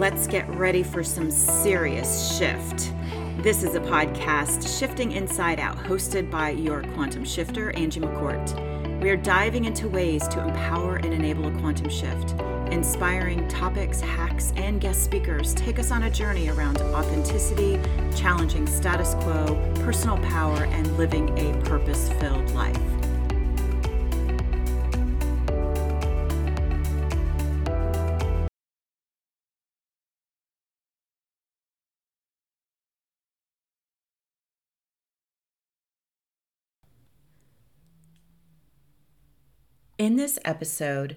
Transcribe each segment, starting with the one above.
let's get ready for some serious shift. This is a podcast, Shifting Inside Out, hosted by your quantum shifter, Angie McCourt. We are diving into ways to empower and enable a quantum shift. Inspiring topics, hacks, and guest speakers take us on a journey around authenticity, challenging status quo, personal power, and living a purpose filled life. In this episode,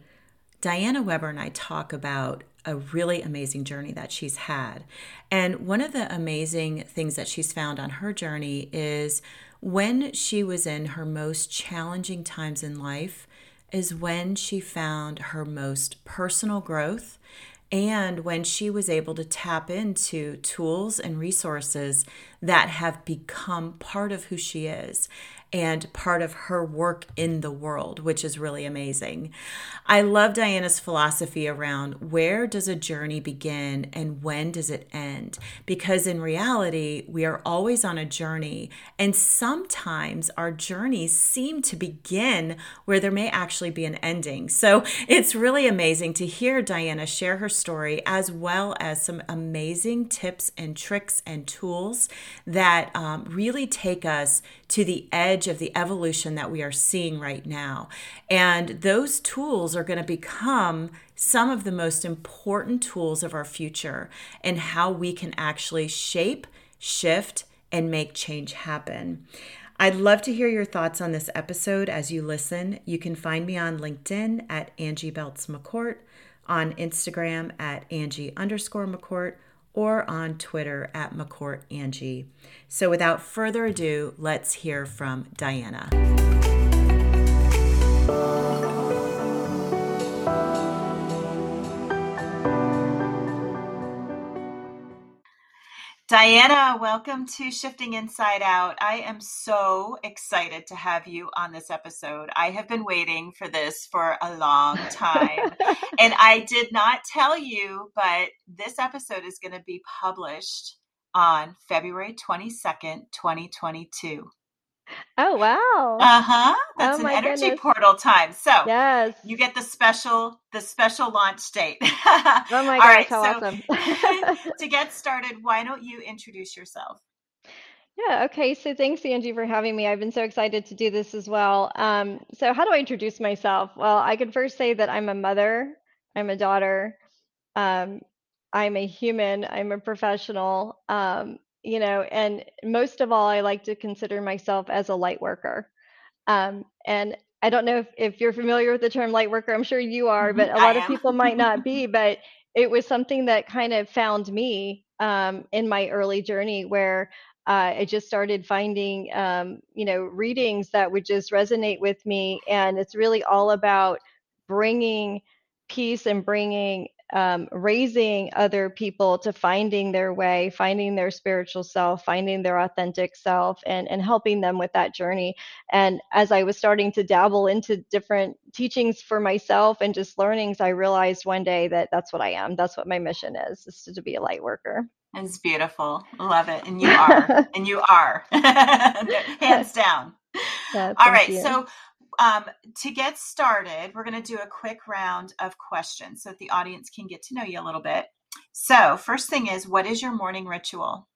Diana Weber and I talk about a really amazing journey that she's had. And one of the amazing things that she's found on her journey is when she was in her most challenging times in life, is when she found her most personal growth and when she was able to tap into tools and resources that have become part of who she is and part of her work in the world, which is really amazing. I love Diana's philosophy around where does a journey begin and when does it end? Because in reality, we are always on a journey, and sometimes our journeys seem to begin where there may actually be an ending. So it's really amazing to hear Diana share her story as well as some amazing tips and tricks and tools that um, really take us to the edge of the evolution that we are seeing right now. And those tools are going to become some of the most important tools of our future and how we can actually shape, shift, and make change happen. I'd love to hear your thoughts on this episode as you listen. You can find me on LinkedIn at Angie Belts McCourt, on Instagram at Angie underscore McCourt, or on Twitter at McCourt Angie. So without further ado, let's hear from Diana. Diana, welcome to Shifting Inside Out. I am so excited to have you on this episode. I have been waiting for this for a long time. and I did not tell you, but this episode is going to be published on February 22nd, 2022. Oh wow. Uh-huh. That's oh, an energy goodness. portal time. So yes. you get the special the special launch date. oh my gosh, right, how so awesome. to get started, why don't you introduce yourself? Yeah, okay. So thanks, Angie, for having me. I've been so excited to do this as well. Um, so, how do I introduce myself? Well, I can first say that I'm a mother, I'm a daughter, um, I'm a human, I'm a professional, um, you know, and most of all, I like to consider myself as a light worker. Um, and I don't know if, if you're familiar with the term light worker, I'm sure you are, mm-hmm. but a lot of people might not be. But it was something that kind of found me um, in my early journey where uh, I just started finding, um, you know, readings that would just resonate with me. And it's really all about bringing peace and bringing um, raising other people to finding their way, finding their spiritual self, finding their authentic self, and, and helping them with that journey. And as I was starting to dabble into different teachings for myself and just learnings, I realized one day that that's what I am. That's what my mission is, is to, be a light worker. It's beautiful. Love it. And you are. and you are. Hands down. Yeah, All right. You. So um, to get started, we're going to do a quick round of questions so that the audience can get to know you a little bit. So, first thing is, what is your morning ritual?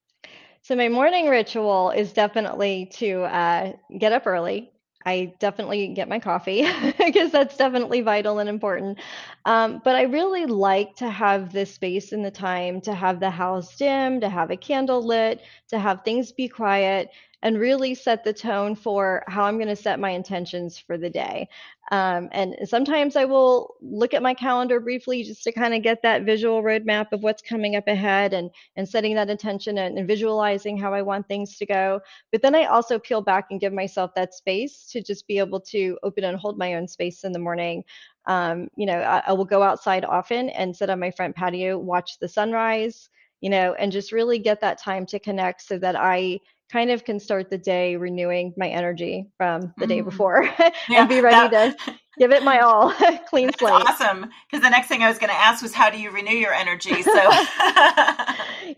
So, my morning ritual is definitely to uh, get up early. I definitely get my coffee because that's definitely vital and important. Um, but I really like to have the space and the time to have the house dim, to have a candle lit, to have things be quiet, and really set the tone for how I'm going to set my intentions for the day. Um, and sometimes I will look at my calendar briefly just to kind of get that visual roadmap of what's coming up ahead and, and setting that intention and, and visualizing how I want things to go. But then I also peel back and give myself that space to just be able to open and hold my own space in the morning. Um, you know, I, I will go outside often and sit on my front patio, watch the sunrise you know, and just really get that time to connect so that I kind of can start the day renewing my energy from the mm. day before yeah, and be ready that, to give it my all clean slate. awesome because the next thing i was going to ask was how do you renew your energy? So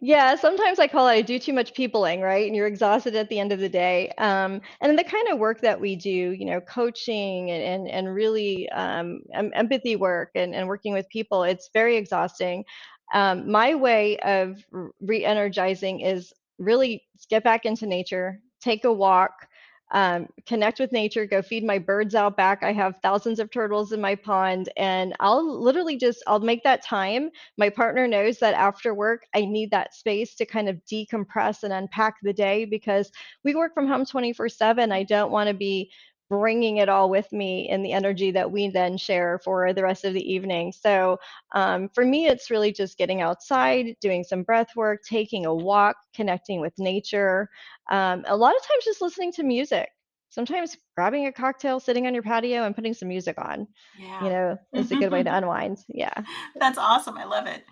yeah sometimes i call it i do too much peopling right? And you're exhausted at the end of the day. Um, and the kind of work that we do you know coaching and and, and really um, empathy work and, and working with people it's very exhausting. Um, my way of re-energizing is really get back into nature, take a walk, um, connect with nature, go feed my birds out back. I have thousands of turtles in my pond, and I'll literally just I'll make that time. My partner knows that after work, I need that space to kind of decompress and unpack the day because we work from home 24 7. I don't want to be bringing it all with me in the energy that we then share for the rest of the evening. So um, for me, it's really just getting outside, doing some breath work, taking a walk, connecting with nature. Um, a lot of times, just listening to music. Sometimes grabbing a cocktail, sitting on your patio, and putting some music on. Yeah. You know, is a good way to unwind. Yeah. That's awesome. I love it.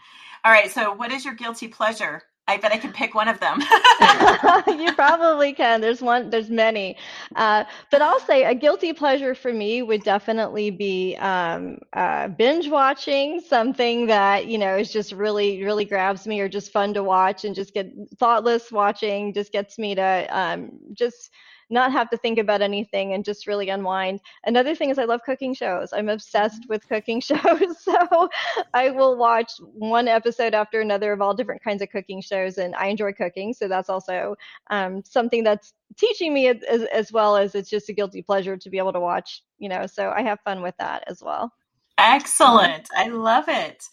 All right. So, what is your guilty pleasure? I bet I can pick one of them. you probably can. There's one. There's many, uh, but I'll say a guilty pleasure for me would definitely be um, uh, binge watching something that you know is just really, really grabs me, or just fun to watch, and just get thoughtless watching. Just gets me to um, just not have to think about anything and just really unwind. Another thing is I love cooking shows. I'm obsessed mm-hmm. with cooking shows. So I will watch one episode after another of all different kinds of cooking shows and I enjoy cooking. So that's also um, something that's teaching me as, as well as it's just a guilty pleasure to be able to watch, you know, so I have fun with that as well. Excellent. I love it.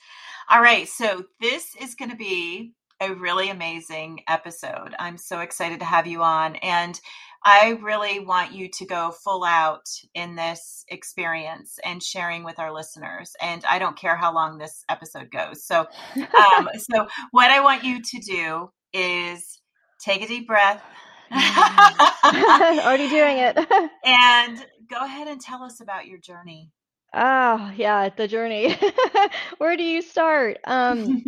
All right. So this is going to be a really amazing episode. I'm so excited to have you on. And I really want you to go full out in this experience and sharing with our listeners. And I don't care how long this episode goes. So, um, so what I want you to do is take a deep breath. Already doing it. and go ahead and tell us about your journey. Oh, yeah, the journey. Where do you start? Um,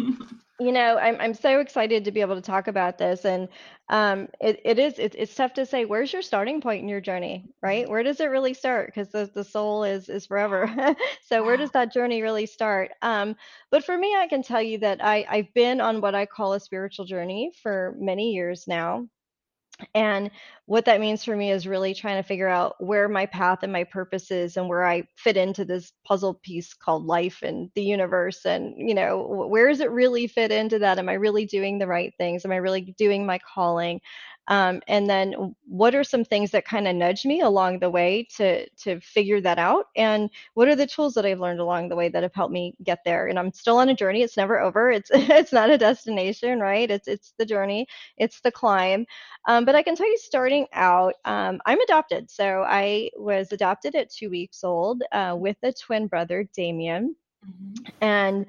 you know, I'm I'm so excited to be able to talk about this, and um, it it is it, it's tough to say where's your starting point in your journey, right? Where does it really start? Because the the soul is is forever. so where does that journey really start? Um, but for me, I can tell you that I I've been on what I call a spiritual journey for many years now. And what that means for me is really trying to figure out where my path and my purpose is and where I fit into this puzzle piece called life and the universe. And, you know, where does it really fit into that? Am I really doing the right things? Am I really doing my calling? Um, and then what are some things that kind of nudge me along the way to to figure that out? And what are the tools that I've learned along the way that have helped me get there? And I'm still on a journey. It's never over. It's it's not a destination, right? It's it's the journey. It's the climb. Um, but I can tell you, starting out, um, I'm adopted. So I was adopted at two weeks old uh, with a twin brother, Damien. Mm-hmm. And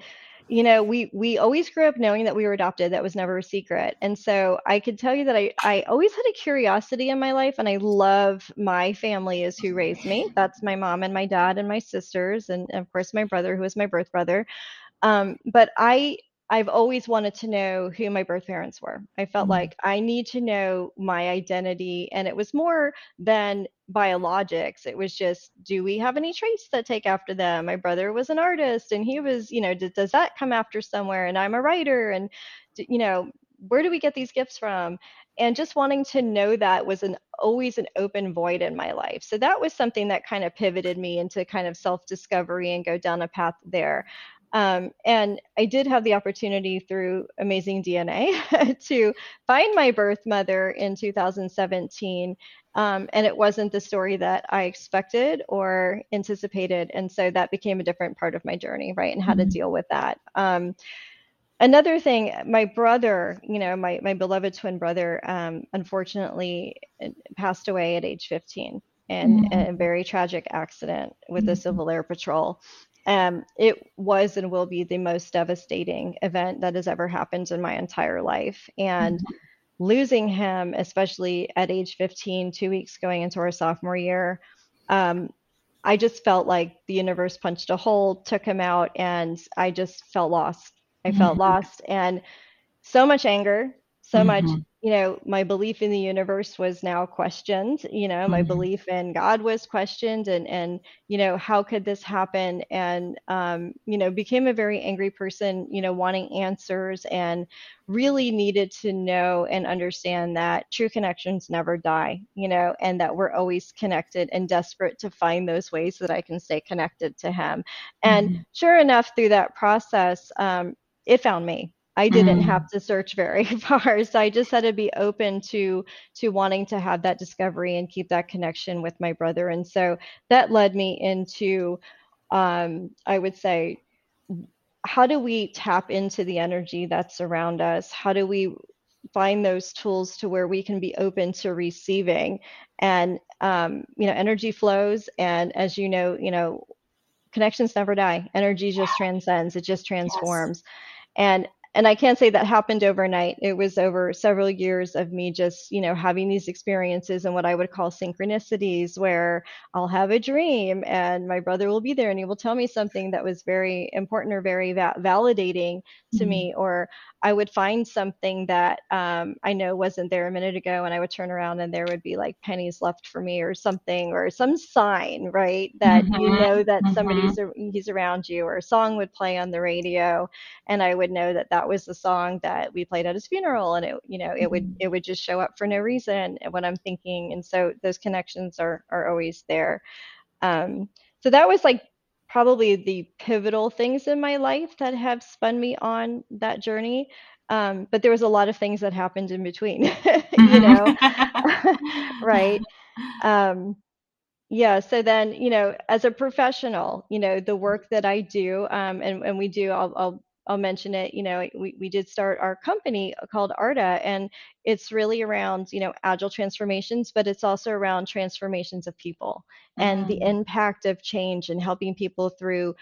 you know we we always grew up knowing that we were adopted. That was never a secret. And so i could tell you that i i always had a curiosity in my life and i love my family is who raised me. That's my mom and my dad and my sisters and, and of course my brother who is my birth brother. Um, but i I've always wanted to know who my birth parents were. I felt mm-hmm. like I need to know my identity. And it was more than biologics. It was just, do we have any traits that take after them? My brother was an artist and he was, you know, does, does that come after somewhere? And I'm a writer. And, you know, where do we get these gifts from? And just wanting to know that was an always an open void in my life. So that was something that kind of pivoted me into kind of self discovery and go down a path there. Um, and I did have the opportunity through Amazing DNA to find my birth mother in 2017. Um, and it wasn't the story that I expected or anticipated. And so that became a different part of my journey, right? And how mm-hmm. to deal with that. Um, another thing, my brother, you know, my, my beloved twin brother, um, unfortunately uh, passed away at age 15 in mm-hmm. a very tragic accident with the mm-hmm. Civil Air Patrol. Um, it was and will be the most devastating event that has ever happened in my entire life. And mm-hmm. losing him, especially at age 15, two weeks going into our sophomore year, um, I just felt like the universe punched a hole, took him out, and I just felt lost. I felt mm-hmm. lost. And so much anger, so much mm-hmm you know, my belief in the universe was now questioned. You know, my mm-hmm. belief in God was questioned, and and you know, how could this happen? And um, you know, became a very angry person. You know, wanting answers and really needed to know and understand that true connections never die. You know, and that we're always connected and desperate to find those ways that I can stay connected to Him. And mm-hmm. sure enough, through that process, um, it found me I didn't mm. have to search very far. So I just had to be open to to wanting to have that discovery and keep that connection with my brother. And so that led me into um, I would say how do we tap into the energy that's around us? How do we find those tools to where we can be open to receiving and um, you know energy flows and as you know you know connections never die energy just transcends it just transforms yes. and and I can't say that happened overnight. It was over several years of me just, you know, having these experiences and what I would call synchronicities where I'll have a dream and my brother will be there and he will tell me something that was very important or very va- validating to mm-hmm. me or I would find something that um, I know wasn't there a minute ago, and I would turn around and there would be like pennies left for me, or something, or some sign, right, that mm-hmm. you know that mm-hmm. somebody's he's around you, or a song would play on the radio, and I would know that that was the song that we played at his funeral, and it, you know, it mm-hmm. would it would just show up for no reason when I'm thinking, and so those connections are are always there. Um, so that was like probably the pivotal things in my life that have spun me on that journey. Um, but there was a lot of things that happened in between, you know, right? Um, yeah. So then, you know, as a professional, you know, the work that I do, um, and, and we do, I'll, I'll I'll mention it. You know, we, we did start our company called Arda, and it's really around, you know, agile transformations, but it's also around transformations of people mm-hmm. and the mm-hmm. impact of change and helping people through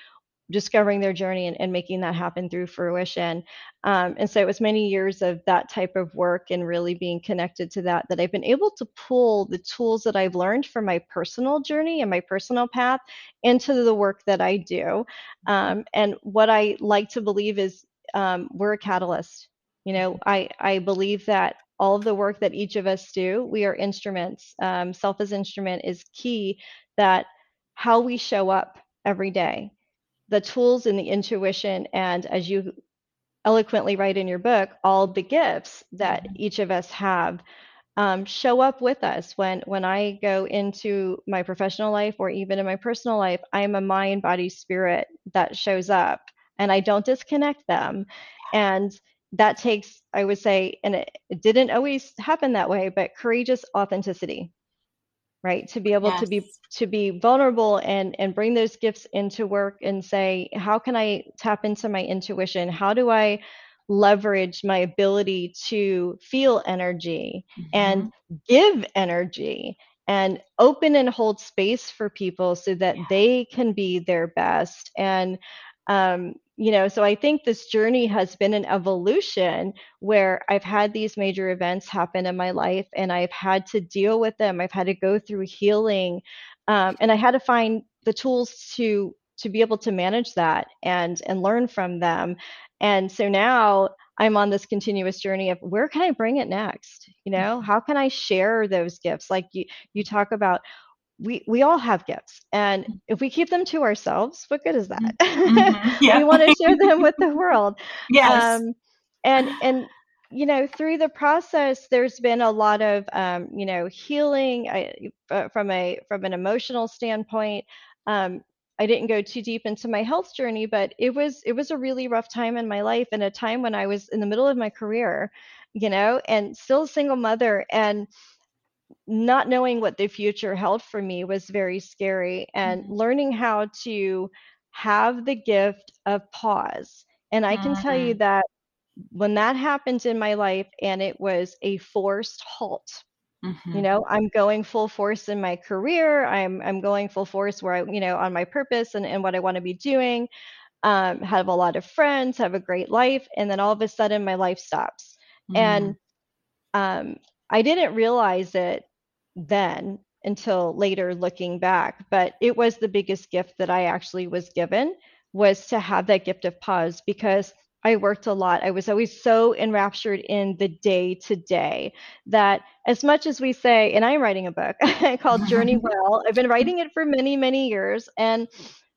discovering their journey and, and making that happen through fruition. Um, and so it was many years of that type of work and really being connected to that that I've been able to pull the tools that I've learned from my personal journey and my personal path into the work that I do. Um, and what I like to believe is um, we're a catalyst. You know, I, I believe that all of the work that each of us do, we are instruments. Um, self as instrument is key that how we show up every day the tools and the intuition and as you eloquently write in your book all the gifts that mm-hmm. each of us have um, show up with us. When when i go into my professional life or even in my personal life i am a mind body spirit that shows up and i don't disconnect them. And that takes i would say and it, it didn't always happen that way but courageous authenticity right to be able yes. to be to be vulnerable and and bring those gifts into work and say how can i tap into my intuition how do i leverage my ability to feel energy mm-hmm. and give energy and open and hold space for people so that yeah. they can be their best and um, you know so i think this journey has been an evolution where i've had these major events happen in my life and i've had to deal with them. I've had to go through healing um, and i had to find the tools to to be able to manage that and and learn from them. And so now i'm on this continuous journey of where can i bring it next? You know mm-hmm. how can i share those gifts? Like you you talk about we we all have gifts and mm-hmm. if we keep them to ourselves what good is that mm-hmm. yeah. we want to share them with the world yes um, and and you know through the process there's been a lot of um, you know healing I, uh, from a from an emotional standpoint um, i didn't go too deep into my health journey but it was it was a really rough time in my life and a time when i was in the middle of my career you know and still a single mother and not knowing what the future held for me was very scary and mm-hmm. learning how to have the gift of pause and i can mm-hmm. tell you mm-hmm. that when that happened in my life and it was a forced halt mm-hmm. you know i'm going full force in my career i'm i'm going full force where i you know on my purpose and, and what i want to be doing um, have a lot of friends have a great life and then all of a sudden my life stops and mm-hmm. um, I didn't realize it then until later looking back, but it was the biggest gift that I actually was given was to have that gift of pause because I worked a lot. I was always so enraptured in the day to day that as much as we say, and I'm writing a book called Journey Well, I've been writing it for many, many years. And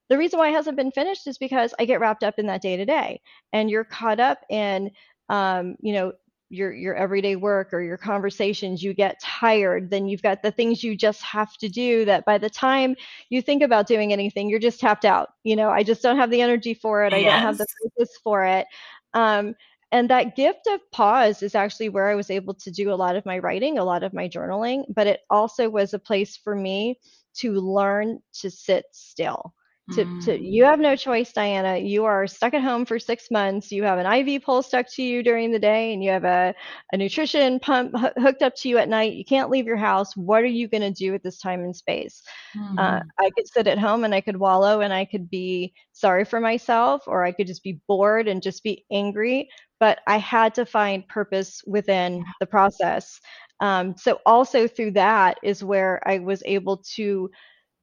the reason why it hasn't been finished is because I get wrapped up in that day to day. And you're caught up in, um, you know, your your everyday work or your conversations you get tired then you've got the things you just have to do that by the time you think about doing anything you're just tapped out you know? I just don't have the energy for it. I don't have the focus for it. Um, and that gift of pause is actually where i was able to do a lot of my writing a lot of my journaling but it also was a place for me to learn to sit still to, to mm. you have no choice diana. You are stuck at home for six months. You have an iv pole stuck to you during the day and you have a, a nutrition pump h- hooked up to you at night. You can't leave your house. What are you going to do at this time and space? Mm. uh, i could sit at home and i could wallow and i could be sorry for myself or i could just be bored and just be angry but i had to find purpose within the process. Um, so also through that is where i was able to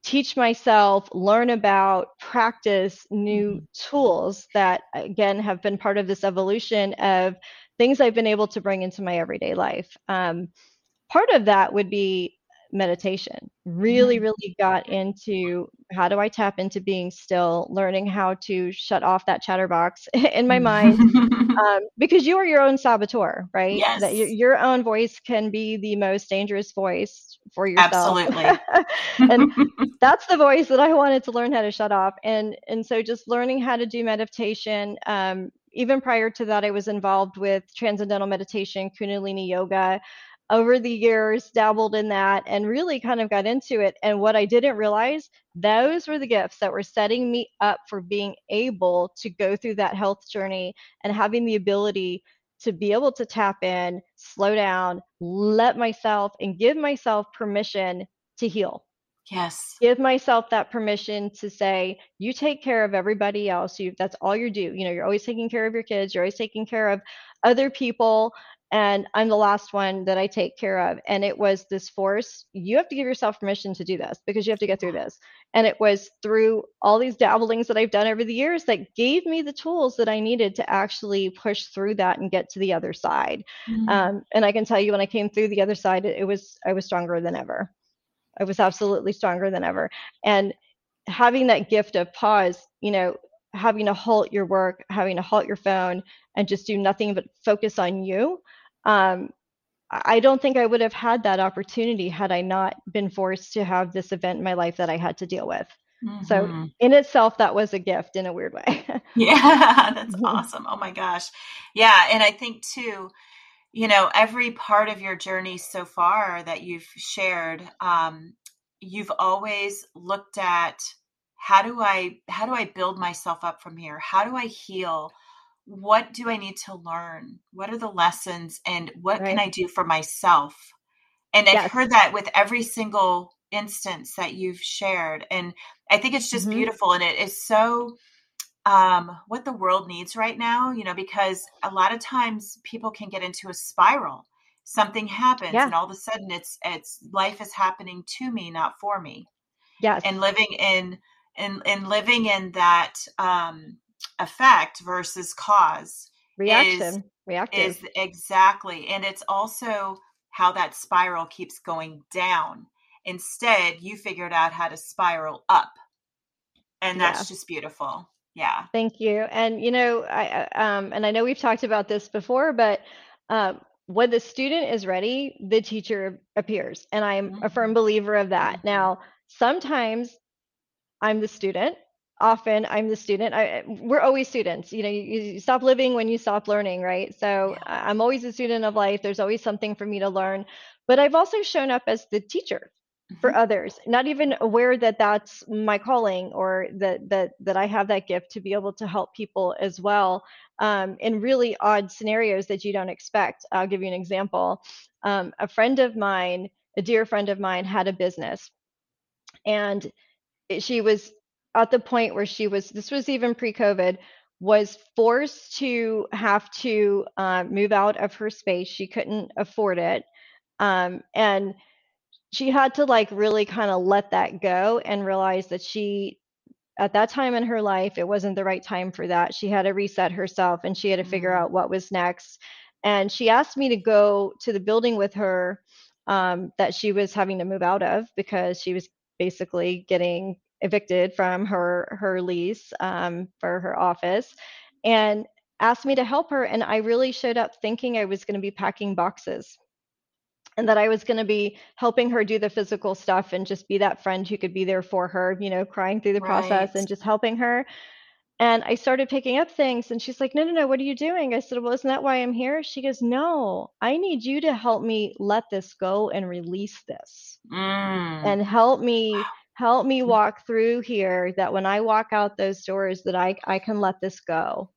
teach myself, learn about, practice new mm-hmm. tools that, again, have been part of this evolution of things I've been able to bring into my everyday life. Um, part of that would be meditation. Really, mm-hmm. really got into how do I tap into being still, learning how to shut off that chatterbox in my mind, um, because you are your own saboteur, right? Yes. That your, your own voice can be the most dangerous voice for yourself. Absolutely. and that's the voice that I wanted to learn how to shut off. And and so just learning how to do meditation. Um, even prior to that, I was involved with transcendental meditation, Kundalini yoga over the years dabbled in that and really kind of got into it. And what i didn't realize those were the gifts that were setting me up for being able to go through that health journey and having the ability to be able to tap in slow down let myself and give myself permission to heal. Yes. Give myself that permission to say you take care of everybody else. You that's all you do. You know you're always taking care of your kids. You're always taking care of other people and I'm the last one that I take care of. And it was this force. You have to give yourself permission to do this because you have to get through this. And it was through all these dabblings that I've done over the years that gave me the tools that I needed to actually push through that and get to the other side. Mm-hmm. Um, and I can tell you, when I came through the other side, it, it was I was stronger than ever. I was absolutely stronger than ever. And having that gift of pause, you know, having to halt your work, having to halt your phone, and just do nothing but focus on you. Um, I don't think I would have had that opportunity had I not been forced to have this event in my life that I had to deal with. Mm-hmm. So, in itself, that was a gift in a weird way. yeah, that's awesome. Oh my gosh. Yeah. And I think, too, you know, every part of your journey so far that you've shared, um, you've always looked at how do i how do i build myself up from here how do i heal what do i need to learn what are the lessons and what right. can i do for myself and yes. i've heard that with every single instance that you've shared and i think it's just mm-hmm. beautiful and it is so um, what the world needs right now you know because a lot of times people can get into a spiral something happens yeah. and all of a sudden it's it's life is happening to me not for me yes and living in and and living in that um, effect versus cause reaction is, reactive is exactly and it's also how that spiral keeps going down instead you figured out how to spiral up and that's yeah. just beautiful yeah thank you and you know i um and i know we've talked about this before but um when the student is ready the teacher appears and i'm mm-hmm. a firm believer of that mm-hmm. now sometimes I'm the student. Often I'm the student. I, we're always students. You know, you, you stop living when you stop learning, right? So yeah. I'm always a student of life. There's always something for me to learn. But I've also shown up as the teacher for mm-hmm. others not even aware that that's my calling or that that that i have that gift to be able to help people as well um, in really odd scenarios that you don't expect i'll give you an example um, a friend of mine a dear friend of mine had a business and she was at the point where she was this was even pre-covid was forced to have to uh, move out of her space she couldn't afford it um, and she had to like really kind of let that go and realize that she at that time in her life, it wasn't the right time for that. She had to reset herself and she had to figure Mm. out what was next. And she asked me to go to the building with her um, that she was having to move out of because she was basically getting evicted from her her lease um, for her office, and asked me to help her. And I really showed up thinking I was going to be packing boxes and that I was going to be helping her do the physical stuff and just be that friend who could be there for her, you know, crying through the process and just helping her. And I started picking up things, and she's like, No, no, no, what are you doing? I said, Well, isn't that why I'm here? She goes, No, I need you to help me let this go and release this Mm. and help me help me walk through here that when I walk out those doors that I I can let this go.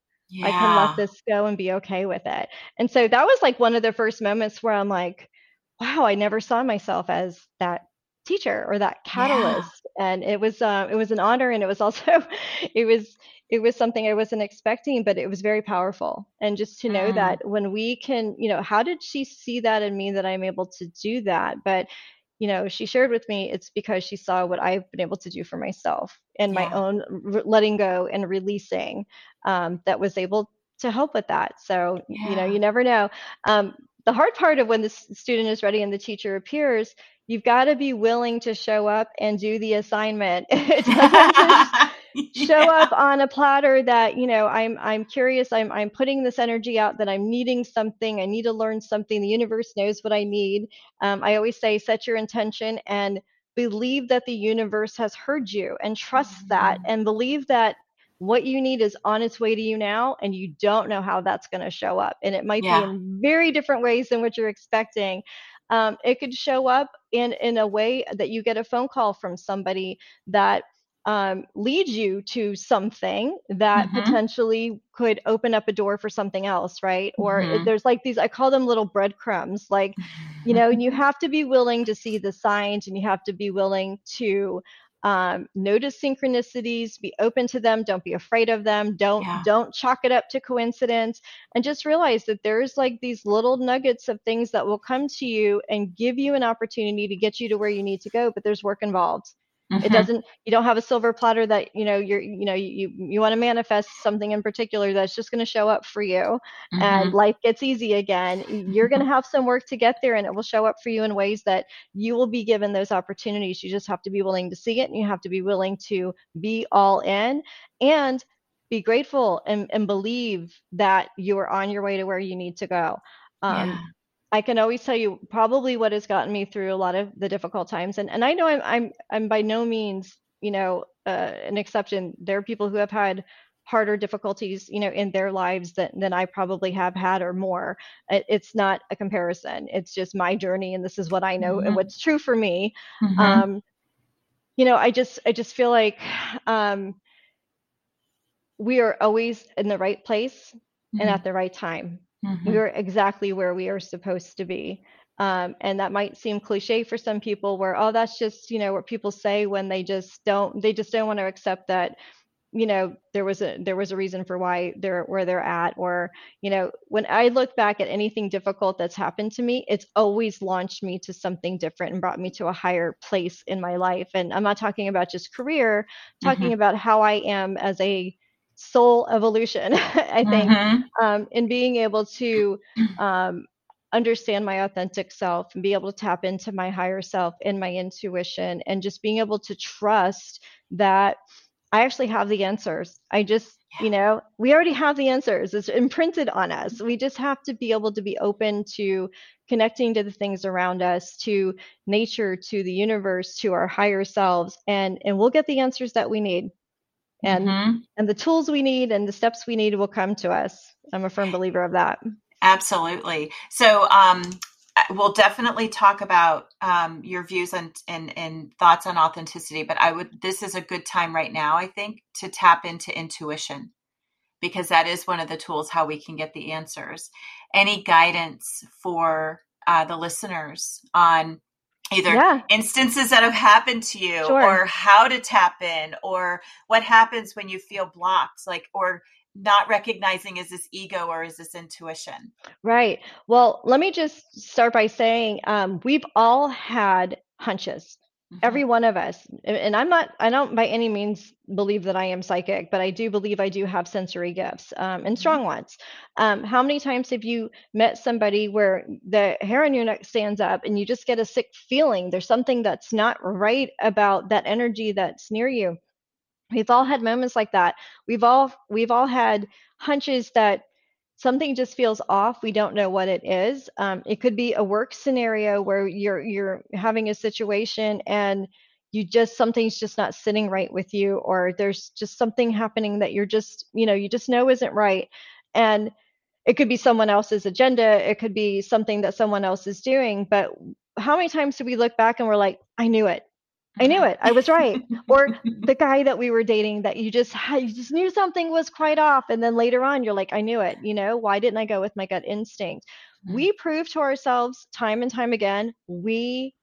I can let this go and be okay with it. And so that was like one of the first moments where I'm like, wow, I never saw myself as that teacher or that Yeah. catalyst. And it was uh, it was an honor and it was also it was it was something I wasn't expecting, but it was very powerful. And just to know Mm. that when we can, you know, how did she see that in me that I'm able to do that? But you know, she shared with me it's because she saw what I've been able to do for myself and my own r- letting go and releasing um, that was able to help with that. So, you know, you never know. Um, the hard part of when the student is ready and the teacher appears, you've got to be willing to show up and do the assignment. It doesn't just show Yeah. up on a platter that you know i'm i'm curious i'm i'm putting this energy out that i'm needing something i need to learn something the universe knows what i need um, i always say set your intention and believe that the universe has heard you and trust that Mhm. and believe that what you need is on its way to you now and you don't know how that's going to show up and it might be in very different ways than what you're expecting um, it could show up in in a way that you get a phone call from somebody that um, leads you to something that Mhm. potentially could open up a door for something else, right? Or Mhm. there's like these, I call them little breadcrumbs. Like, you know, and you have to be willing to see the signs and you have to be willing to um, notice synchronicities, be open to them, don't be afraid of them, don't Yeah. don't chalk it up to coincidence, and just realize that there's like these little nuggets of things that will come to you and give you an opportunity to get you to where you need to go, but there's work involved it Mhm. doesn't you don't have a silver platter that you know you're you know you you want to manifest something in particular that's just going to show up for you and Mhm. life gets easy again you're going to have some work to get there and it will show up for you in ways that you will be given those opportunities you just have to be willing to see it and you have to be willing to be all in and be grateful and, and believe that you are on your way to where you need to go um, Yeah. I can always tell you probably what has gotten me through a lot of the difficult times. And and I know I'm I'm I'm by no means, you know, uh, an exception. There are people who have had harder difficulties, you know, in their lives than than I probably have had or more. It, it's not a comparison. It's just my journey, and this is what I know and Mhm. what's true for me. Mhm. Um, you know, I just I just feel like um, we are always in the right place and at the right time. We Mhm. are exactly where we are supposed to be. Um, and that might seem cliche for some people where, oh, that's just, you know, what people say when they just don't, they just don't want to accept that, you know, there was a, there was a reason for why they're where they're at. Or, you know, when I look back at anything difficult that's happened to me, it's always launched me to something different and brought me to a higher place in my life. And I'm not talking about just career, I'm talking Mhm. about how I am as a soul evolution, I think Mhm. um, and being able to um, understand my authentic self and be able to tap into my higher self and my intuition and just being able to trust that I actually have the answers. I just, you know, we already have the answers. It's imprinted on us. We just have to be able to be open to connecting to the things around us, to nature, to the universe, to our higher selves, and and we'll get the answers that we need and Mhm. and the tools we need and the steps we need will come to us i'm a firm believer of that Absolutely. So, um, we'll definitely talk about um, your views and, and and thoughts on authenticity. But I would. This is a good time right now, I think, to tap into intuition because that is one of the tools how we can get the answers. Any guidance for uh, the listeners on either yeah. instances that have happened to you sure. or how to tap in or what happens when you feel blocked like or not recognizing is this ego or is this intuition? Right. Well let me just start by saying um, we've all had hunches Mm-hmm. Every one of us. And I'm not, I don't by any means believe that I am psychic, but I do believe I do have sensory gifts um, and mm-hmm. strong ones. Um, how many times have you met somebody where the hair on your neck stands up and you just get a sick feeling? There's something that's not right about that energy that's near you. We've all had moments like that. We've all we've all had hunches that something just feels off we don't know what it is. Um, it could be a work scenario where you're you're having a situation and you just something's just not sitting right with you or there's just something happening that you're just you know you just know isn't right. And it could be someone else's agenda it could be something that someone else is doing but how many times do we look back and we're like i knew it I knew it. I was right. or the guy that we were dating that you just you just knew something was quite off and then later on you're like I knew it, you know? Why didn't I go with my gut instinct? Mm-hmm. We prove to ourselves time and time again we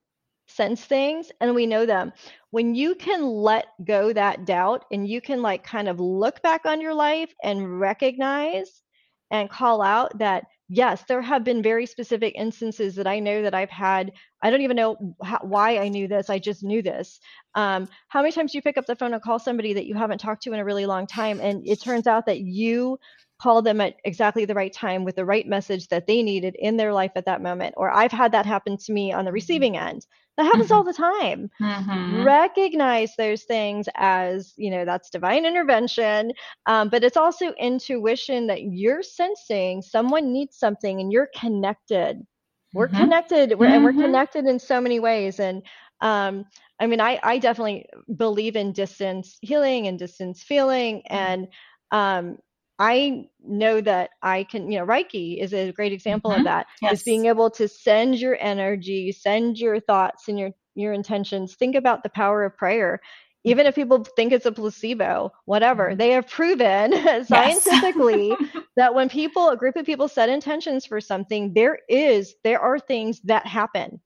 sense things and we know them. When you can let go that doubt and you can like kind of look back on your life and recognize and call out that yes, there have been very specific instances that I know that I've had. I don't even know how, why I knew this. I just knew this. Um, how many times do you pick up the phone and call somebody that you haven't talked to in a really long time, and it turns out that you call them at exactly the right time with the right message that they needed in their life at that moment? Or I've had that happen to me on the mm-hmm. receiving end. That happens mm-hmm. all the time. Mm-hmm. Recognize those things as, you know, that's divine intervention. Um, but it's also intuition that you're sensing someone needs something and you're connected. We're mm-hmm. connected we're, and we're mm-hmm. connected in so many ways. And um, I mean, I, I definitely believe in distance healing and distance feeling. Mm-hmm. And um, I know that I can, you know, Reiki is a great example mm-hmm. of that. Yes. Is being able to send your energy, send your thoughts and your your intentions. Think about the power of prayer. Even if people think it's a placebo, whatever, mm-hmm. they have proven scientifically that when people, a group of people set intentions for something, there is, there are things that happen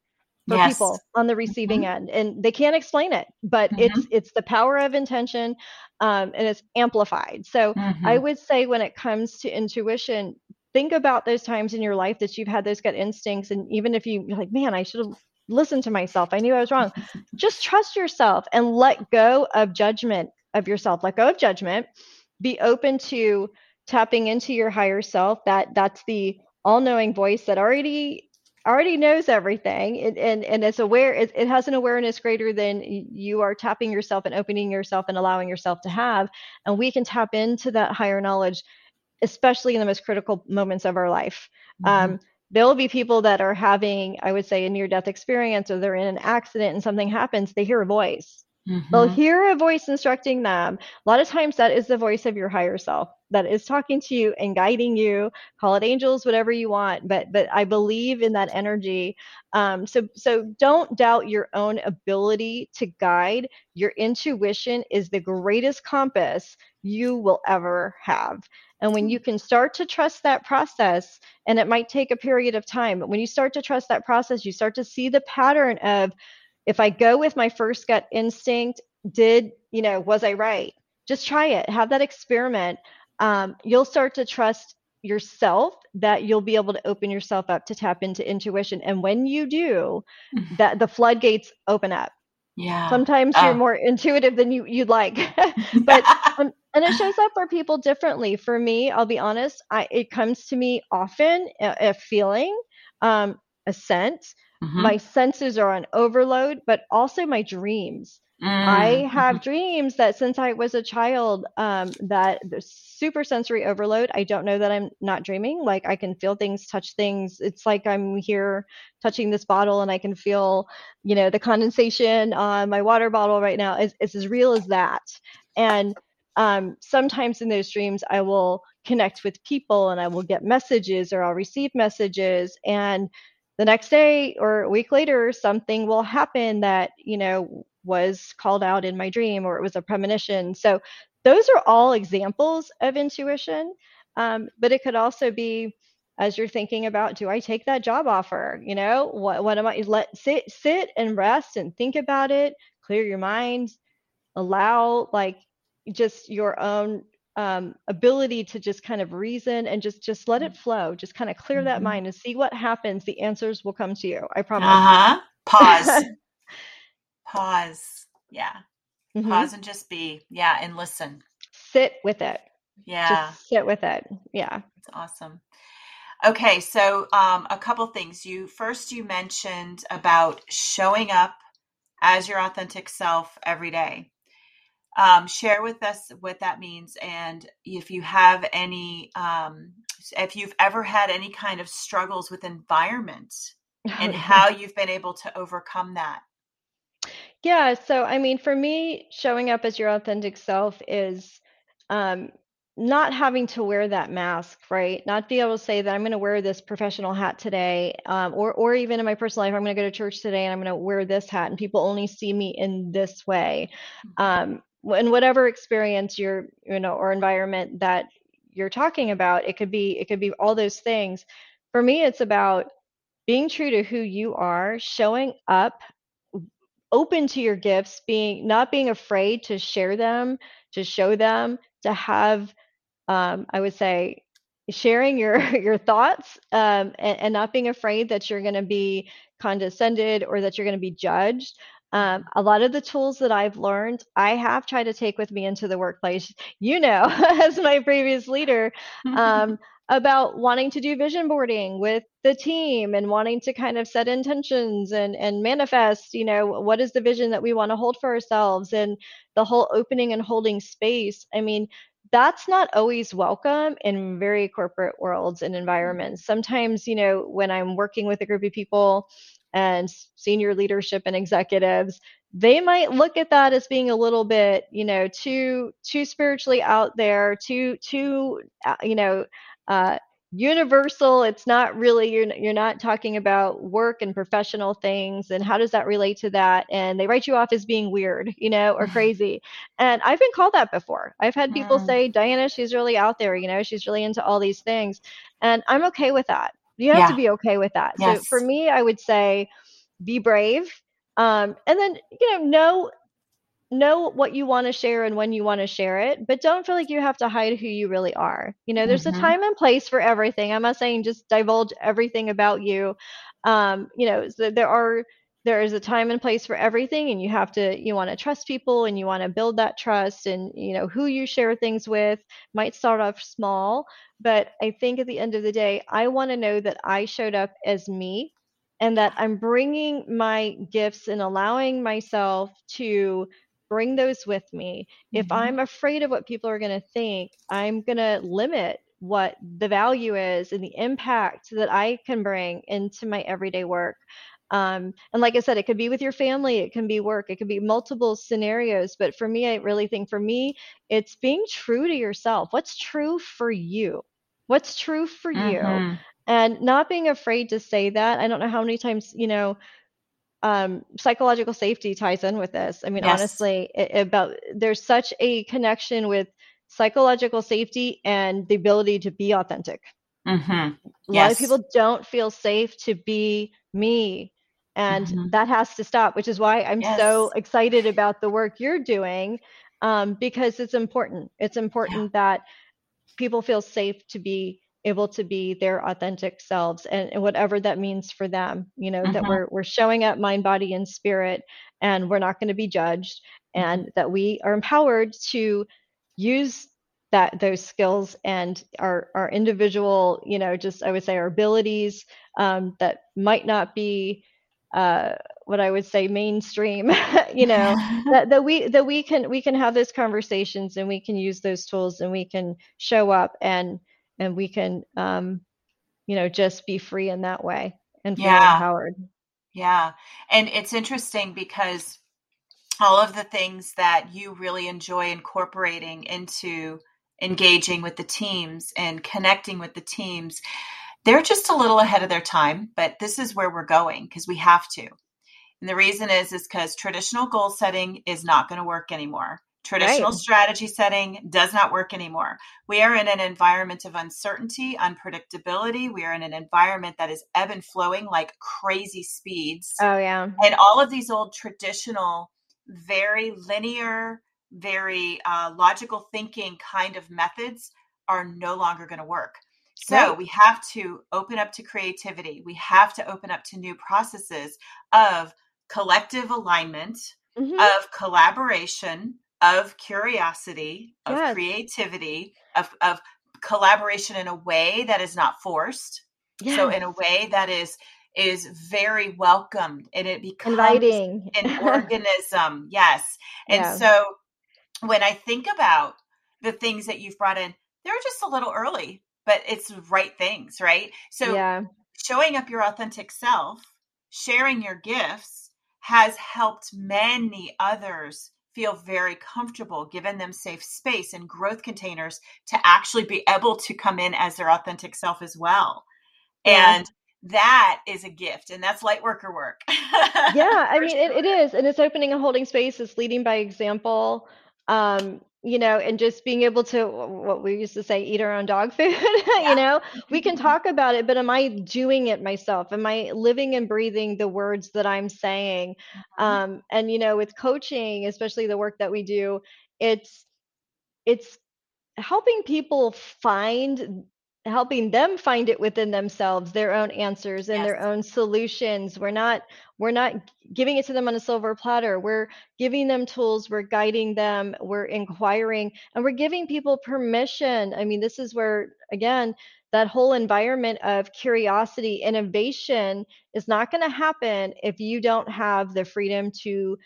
for yes. people on the receiving mm-hmm. end and they can't explain it but mm-hmm. it's it's the power of intention um, and it's amplified so mm-hmm. i would say when it comes to intuition think about those times in your life that you've had those gut instincts and even if you, you're like man i should have listened to myself i knew i was wrong just trust yourself and let go of judgment of yourself let go of judgment be open to tapping into your higher self that that's the all-knowing voice that already already knows everything and, and, and it's aware it, it has an awareness greater than you are tapping yourself and opening yourself and allowing yourself to have and we can tap into that higher knowledge especially in the most critical moments of our life mm-hmm. um, there will be people that are having i would say a near death experience or they're in an accident and something happens they hear a voice Mm-hmm. They'll hear a voice instructing them. A lot of times, that is the voice of your higher self that is talking to you and guiding you. Call it angels, whatever you want. But but I believe in that energy. Um, so so don't doubt your own ability to guide. Your intuition is the greatest compass you will ever have. And when you can start to trust that process, and it might take a period of time, but when you start to trust that process, you start to see the pattern of if I go with my first gut instinct, did, you know, was I right? Just try it, have that experiment. Um, you'll start to trust yourself that you'll be able to open yourself up to tap into intuition. And when you do, mm-hmm. that the floodgates open up. Yeah. Sometimes you're oh. more intuitive than you you'd like, but um, and it shows up for people differently. For me, I'll be honest, I it comes to me often a, a feeling, um, a scent, Mm-hmm. My senses are on overload, but also my dreams. Mm-hmm. I have dreams that since I was a child, um, that the super sensory overload. I don't know that I'm not dreaming. Like I can feel things, touch things. It's like I'm here touching this bottle and I can feel, you know, the condensation on my water bottle right now. Is it's as real as that. And um, sometimes in those dreams, I will connect with people and I will get messages or I'll receive messages. And the next day or a week later something will happen that you know was called out in my dream or it was a premonition. So those are all examples of intuition um, but it could also be as you're thinking about do i take that job offer? You know what, what am i let sit sit and rest and think about it clear your mind allow like just your own um, ability to just kind of reason and just just let it mm. flow just kind of clear mm-hmm. that mind and see what happens the answers will come to you i promise uh-huh pause Pause. Yeah. Mm-hmm. Pause and just be. Yeah. And listen. Sit with it. Yeah. Just sit with it. Yeah. It's awesome. Okay, so um, a couple things. You first you mentioned about showing up as your authentic self every day. Um, share with us what that means, and if you have any, um, if you've ever had any kind of struggles with environment, and how you've been able to overcome that. Yeah, so I mean, for me, showing up as your authentic self is um, not having to wear that mask, right? Not be able to say that I'm going to wear this professional hat today, um, or or even in my personal life, I'm going to go to church today and I'm going to wear this hat, and people only see me in this way. Mm-hmm. Um, in whatever experience you're, you know, or environment that you're talking about, it could be it could be all those things. For me, it's about being true to who you are, showing up, open to your gifts, being not being afraid to share them, to show them, to have um, I would say sharing your your thoughts um, and, and, not being afraid that you're going to be condescended or that you're going to be judged. Um, a lot of the tools that I've learned, I have tried to take with me into the workplace. You know, as my previous leader, um, about wanting to do vision boarding with the team and wanting to kind of set intentions and and manifest. You know, what is the vision that we want to hold for ourselves and the whole opening and holding space. I mean, that's not always welcome in very corporate worlds and environments. Sometimes, you know, when I'm working with a group of people and senior leadership and executives, they might look at that as being a little bit, you know, too too spiritually out there, too too, uh, you know, uh, universal. It's not really you're, you're not talking about work and professional things and how does that relate to that? And they write you off as being weird you know or crazy. And i've been called that before. I've had people mm. say diana she's really out there you know she's really into all these things. And i'm okay with that you have yeah. to be okay with that yes. so for me i would say be brave um, and then you know know know what you want to share and when you want to share it, but don't feel like you have to hide who you really are. You know, there's mm-hmm. a time and place for everything. I'm not saying just divulge everything about you. Um, you know, so there are there is a time and place for everything and you have to you want to trust people and you want to build that trust and you know who you share things with might start off small but i think at the end of the day i want to know that i showed up as me and that i'm bringing my gifts and allowing myself to bring those with me. Mm-hmm. If I'm afraid of what people are going to think, I'm going to limit what the value is and the impact that I can bring into my everyday work. Um, and like I said, it could be with your family, it can be work, it could be multiple scenarios. But for me, I really think for me, it's being true to yourself. What's true for you? What's true for mm-hmm. you? And not being afraid to say that. I don't know how many times, you know, um, psychological safety ties in with this. I mean, yes. honestly, it, about there's such a connection with psychological safety and the ability to be authentic. Mm-hmm. A yes. lot of people don't feel safe to be me, and mm-hmm. that has to stop. Which is why I'm yes. so excited about the work you're doing, um, because it's important. It's important yeah. that people feel safe to be able to be their authentic selves and, and whatever that means for them you know that mm-hmm. we're we're showing up mind body and spirit and we're not going to be judged mm-hmm. and that we are empowered to use that those skills and our our individual you know just i would say our abilities um, that might not be uh, what I would say mainstream, you know, that, that we that we can we can have those conversations and we can use those tools and we can show up and and we can um, you know just be free in that way and feel yeah. empowered yeah and it's interesting because all of the things that you really enjoy incorporating into engaging with the teams and connecting with the teams they're just a little ahead of their time but this is where we're going because we have to and the reason is is because traditional goal setting is not going to work anymore Traditional right. strategy setting does not work anymore. We are in an environment of uncertainty, unpredictability. We are in an environment that is ebb and flowing like crazy speeds. Oh, yeah. And all of these old traditional, very linear, very uh, logical thinking kind of methods are no longer going to work. So right. we have to open up to creativity. We have to open up to new processes of collective alignment mm-hmm. of collaboration, of curiosity, of Yes. creativity, of, of collaboration in a way that is not forced. So in a way that is is very welcomed and it becomes Inviting. an organism. Yes. And Yeah. so when I think about the things that you've brought in, they're just a little early, but it's right things, right? So Yeah. showing up your authentic self, sharing your gifts has helped many others feel very comfortable, given them safe space and growth containers to actually be able to come in as their authentic self as well. Yeah. And that is a gift, and that's light worker work. Yeah, I mean it, it sure. and it's opening and holding space, it's leading by example. Um, you know, and just being able to what we used to say, eat our own dog food, you know, we can talk about it, but am I doing it myself? Am I living and breathing the words that I'm saying? Mhm. Um, and you know, with coaching, especially the work that we do, it's it's helping people find helping them find it within themselves their own answers and Yes. their own solutions. We're not we're not giving it to them on a silver platter. We're giving them tools. We're guiding them. We're inquiring and we're giving people permission. I mean this is where again that whole environment of curiosity innovation is not going to happen if you don't have the freedom to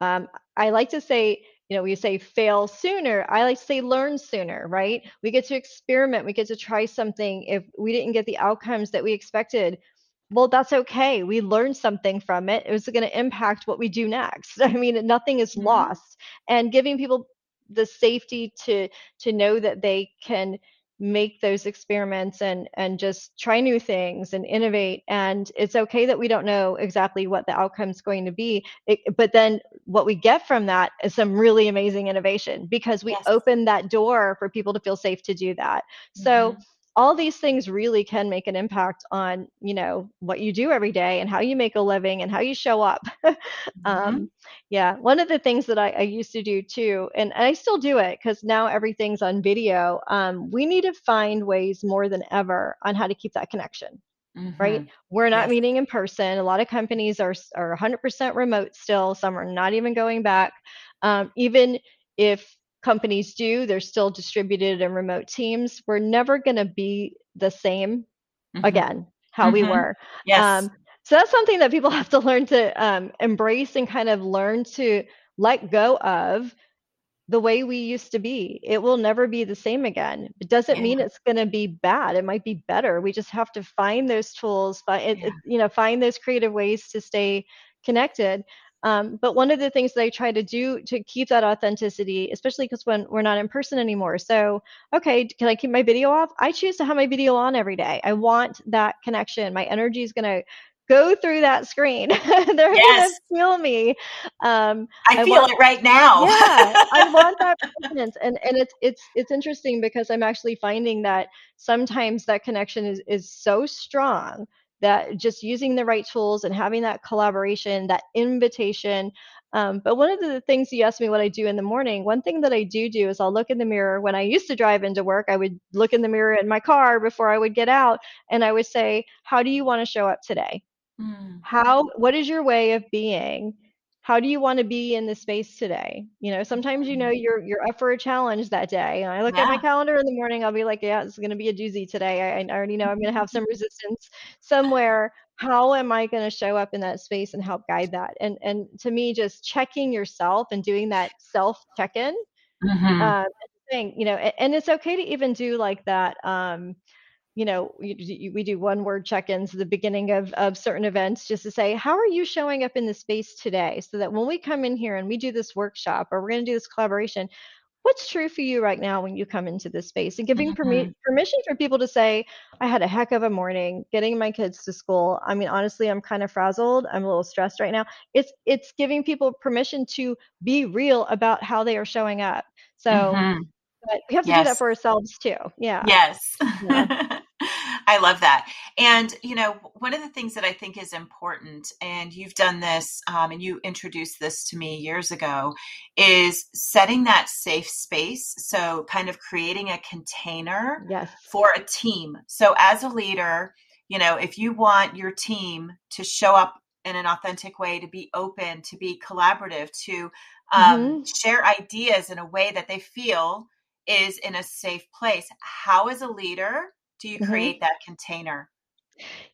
um, i like to say you know, we say fail sooner. I like to say learn sooner, right? We get to experiment, we get to try something. If we didn't get the outcomes that we expected, well, that's okay. We learned something from it. It was going to impact what we do next. I mean, nothing is Mhm. lost. And giving people the safety to to know that they can make those experiments and and just try new things and innovate and it's okay that we don't know exactly what the outcome's going to be it, but then what we get from that is some really amazing innovation because we Yes. open that door for people to feel safe to do that. So Mhm. All these things really can make an impact on, you know, what you do every day and how you make a living and how you show up. Mhm. um, yeah, one of the things that I, I used to do too, and I still do it because now everything's on video. Um, we need to find ways more than ever on how to keep that connection right? Mhm. We're not Yes. meeting in person. A lot of companies are are 100% remote still. Some are not even going back. Um, even if companies do, they're still distributed and remote teams. We're never going to be the same Mhm. again how we Mhm. were. Yes. Um, so that's something that people have to learn to um, embrace and kind of learn to let go of the way we used to be. It will never be the same again. It doesn't Yeah. mean it's going to be bad. It might be better. We just have to find those tools, find Yeah. it- you know, find those creative ways to stay connected. Um, but one of the things that I try to do to keep that authenticity, especially because when we're not in person anymore. So, okay, can I keep my video off? I choose to have my video on every day. I want that connection. My energy is going to go through that screen. They're going to feel me. Um, I I feel want it right now. yeah, I want that presence. And and it's it's it's interesting because I'm actually finding that sometimes that connection is is so strong that just using the right tools and having that collaboration, that invitation. Um, but one of the things you asked me what I do in the morning, one thing that I do do is I'll look in the mirror. When I used to drive into work, I would look in the mirror in my car before I would get out, and I would say, "How do you want to show up today?" Mm. how what is your way of being how do you want to be in the space today? You know sometimes you know Mhm. you're you're up for a challenge that day and i look at my calendar in the morning i'll be like yeah it's going to be a doozy today I, I already know i'm going to have some resistance somewhere. How am i going to show up in that space and help guide that? And and to me just checking yourself and doing that self check-in Mhm. um thing you know and, and it's okay to even do like that um you know, you, you, we do one word check ins at the beginning of, of certain events just to say, how are you showing up in the space today? So that when we come in here and we do this workshop or we're going to do this collaboration, what's true for you right now when you come into this space? And giving permi- Mhm. permission for people to say, I had a heck of a morning getting my kids to school. I mean, honestly, I'm kind of frazzled. I'm a little stressed right now. It's it's giving people permission to be real about how they are showing up. So, Mhm. but we have to do that for ourselves too. Yeah. Yes. Yeah. I love that. And, you know, one of the things that I think is important, and you've done this um, and you introduced this to me years ago, is setting that safe space. So, kind of creating a container Yes. for a team. So, as a leader, you know, if you want your team to show up in an authentic way, to be open, to be collaborative, to um, mm-hmm. share ideas in a way that they feel is in a safe place. How, as a leader, do you mm-hmm. create mm-hmm. that container?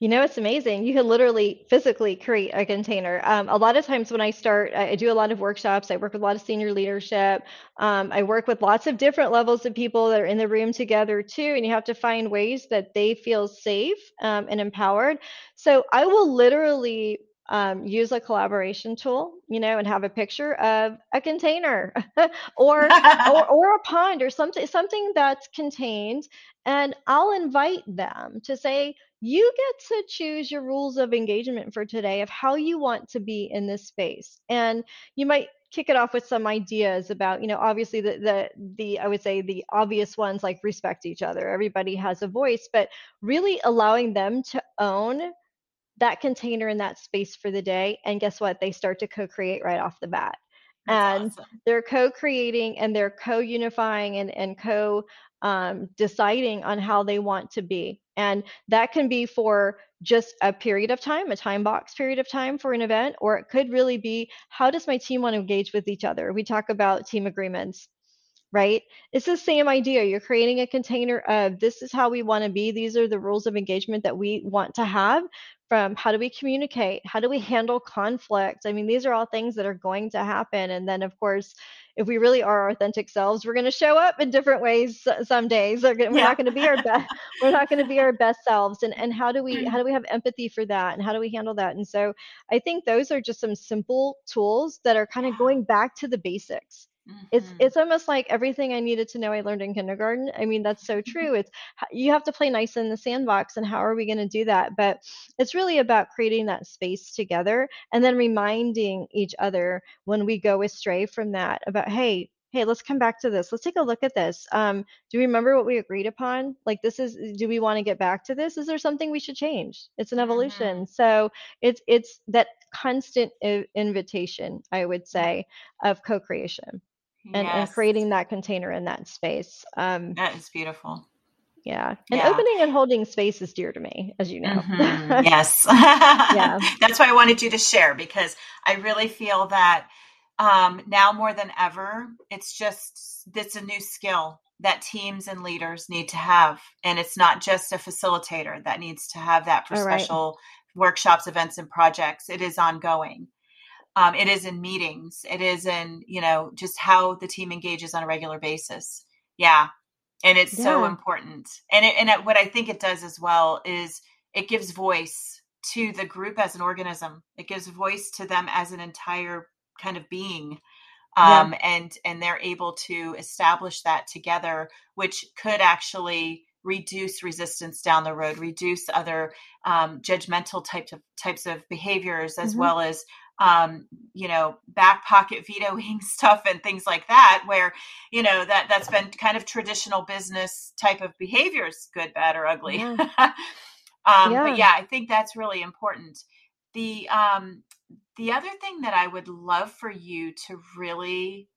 You know, it's amazing. You can literally physically create a container. Um, a lot of times when I start, I do a lot of workshops. I work with a lot of senior leadership. Um, I work with lots of different levels of people that are in the room together too. And you have to find ways that they feel safe um, and empowered. So I will literally um, use a collaboration tool, you know, and have a picture of a container or, or, or a pond or something something that's contained, and I'll invite them to say, you get to choose your rules of engagement for today of how you want to be in this space, and you might kick it off with some ideas about you know obviously the the the i would say the obvious ones like respect each other everybody has a voice but really allowing them to own that container in that space for the day. And guess what? They start to co create right off the bat. That's and awesome. they're co creating and they're co unifying and, and co um, deciding on how they want to be. And that can be for just a period of time, a time box period of time for an event, or it could really be how does my team want to engage with each other? We talk about team agreements right? It's the same idea. You're creating a container of this is how we want to be. These are the rules of engagement that we want to have from how do we communicate? How do we handle conflict? I mean, these are all things that are going to happen. And then, of course, if we really are our authentic selves, we're going to show up in different ways some days. We're, yeah. not going to be our best. we're not going to be our best selves. And and how do we how mm. do we have empathy for that? And how do we handle that? And so I think those are just some simple tools that are kind of going back to the basics mm-hmm. it's almost like everything I needed to know I learned in kindergarten. I mean, that's so true. It's you have to play nice in the sandbox, and how are we going to do that? But it's really about creating that space together, and then reminding each other when we go astray from that about, hey, hey, let's come back to this. Let's take a look at this. Um, do we remember what we agreed upon? Like, this is, do we want to get back to this? Is there something we should change? It's an evolution. Mm-hmm. So it's, it's that constant invitation, I would say, of co creation and, yes. and creating that container in that space. Um, that is beautiful. Yeah. And yeah. opening and holding space is dear to me, as you know. Mm-hmm. yes. yeah. That's why I wanted you to share because I really feel that um, now more than ever, it's just, it's a new skill that teams and leaders need to have. And it's not just a facilitator that needs to have that for special right. workshops, events, and projects. It is ongoing um, it is in meetings it is in you know just how the team engages on a regular basis yeah and it's yeah. so important and it, and it, what i think it does as well is it gives voice to the group as an organism it gives voice to them as an entire kind of being um, yeah. and and they're able to establish that together which could actually reduce resistance down the road reduce other um, judgmental types of types of behaviors as mm-hmm. well as um, you know, back pocket vetoing stuff and things like that, where, you know, that that's been kind of traditional business type of behaviors, good, bad, or ugly. Yeah. um, yeah. But yeah, I think that's really important. The um, the other thing that I would love for you to really,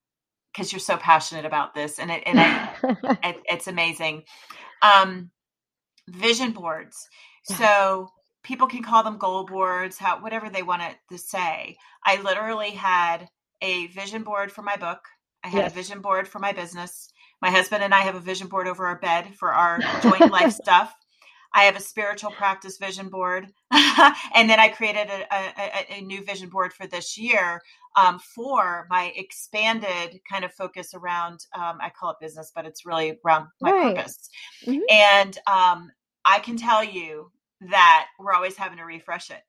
because you're so passionate about this, and it and it, it's amazing. Um, vision boards. So people can call them goal boards, how whatever they want to say. I literally had a vision board for my book. I had yes. a vision board for my business. My husband and I have a vision board over our bed for our joint life stuff. I have a spiritual practice vision board. and then I created a, a, a, new vision board for this year um, for my expanded kind of focus around, um, I call it business, but it's really around my right. purpose. Mm-hmm. And um, I can tell you that we're always having to refresh it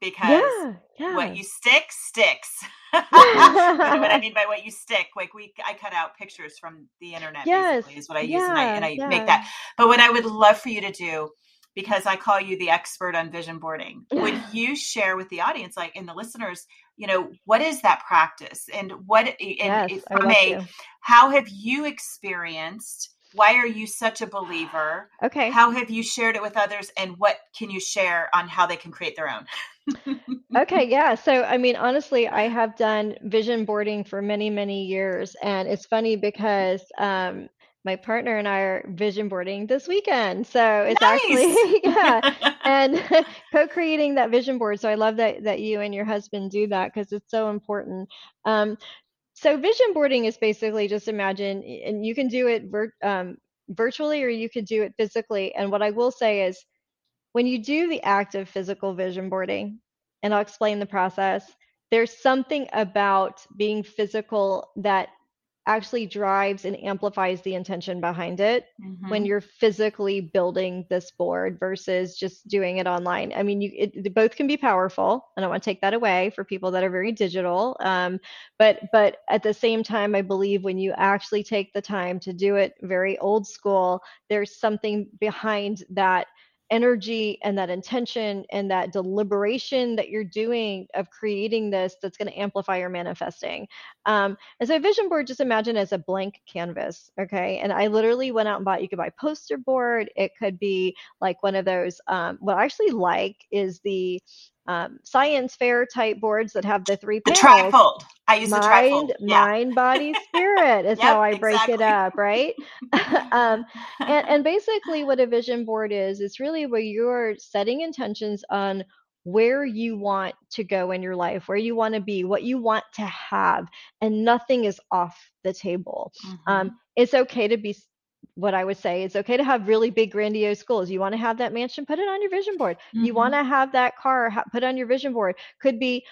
because yeah, yeah. what you stick sticks. you what I mean by what you stick? Like we, I cut out pictures from the internet. Yes, basically, is what I use, yeah, and I, and I make that. But what I would love for you to do, because I call you the expert on vision boarding, would you share with the audience, like in the listeners, you know, what is that practice, and what, and yes, from a, how have you experienced? Why are you such a believer okay how have you shared it with others and what can you share on how they can create their own okay yeah so i mean honestly i have done vision boarding for many many years and it's funny because um, my partner and I are vision boarding this weekend. So it's Nice. actually yeah, and co-creating that vision board. So I love that that you and your husband do that because it's so important. Um, so vision boarding is basically just imagine, and you can do it vir- um, virtually or you could do it physically. And what I will say is, when you do the act of physical vision boarding, and I'll explain the process, there's something about being physical that actually drives and amplifies the intention behind it mm-hmm. when you're physically building this board versus just doing it online. I mean, you it, both can be powerful. I don't want to take that away for people that are very digital. Um, but but at the same time, I believe when you actually take the time to do it very old school, there's something behind that energy and that intention and that deliberation that you're doing of creating this that's going to amplify your manifesting. Um, and so vision board, just imagine as a blank canvas. Okay. And I literally went out and bought, you could buy poster board. It could be like one of those, um, what I actually like is the um, science fair type boards that have the three the trifold. I use mind, the trifold. Yeah. Mind, body, spirit is yep, how I break exactly. it up, right? um, and, and basically, what a vision board is, is really where you're setting intentions on where you want to go in your life, where you want to be, what you want to have, and nothing is off the table. Um, mm-hmm. Um, it's okay to be what I would say it's okay to have really big, grandiose goals. You want to have that mansion, put it on your vision board. Mm-hmm. You want to have that car, ha- put on your vision board. Could be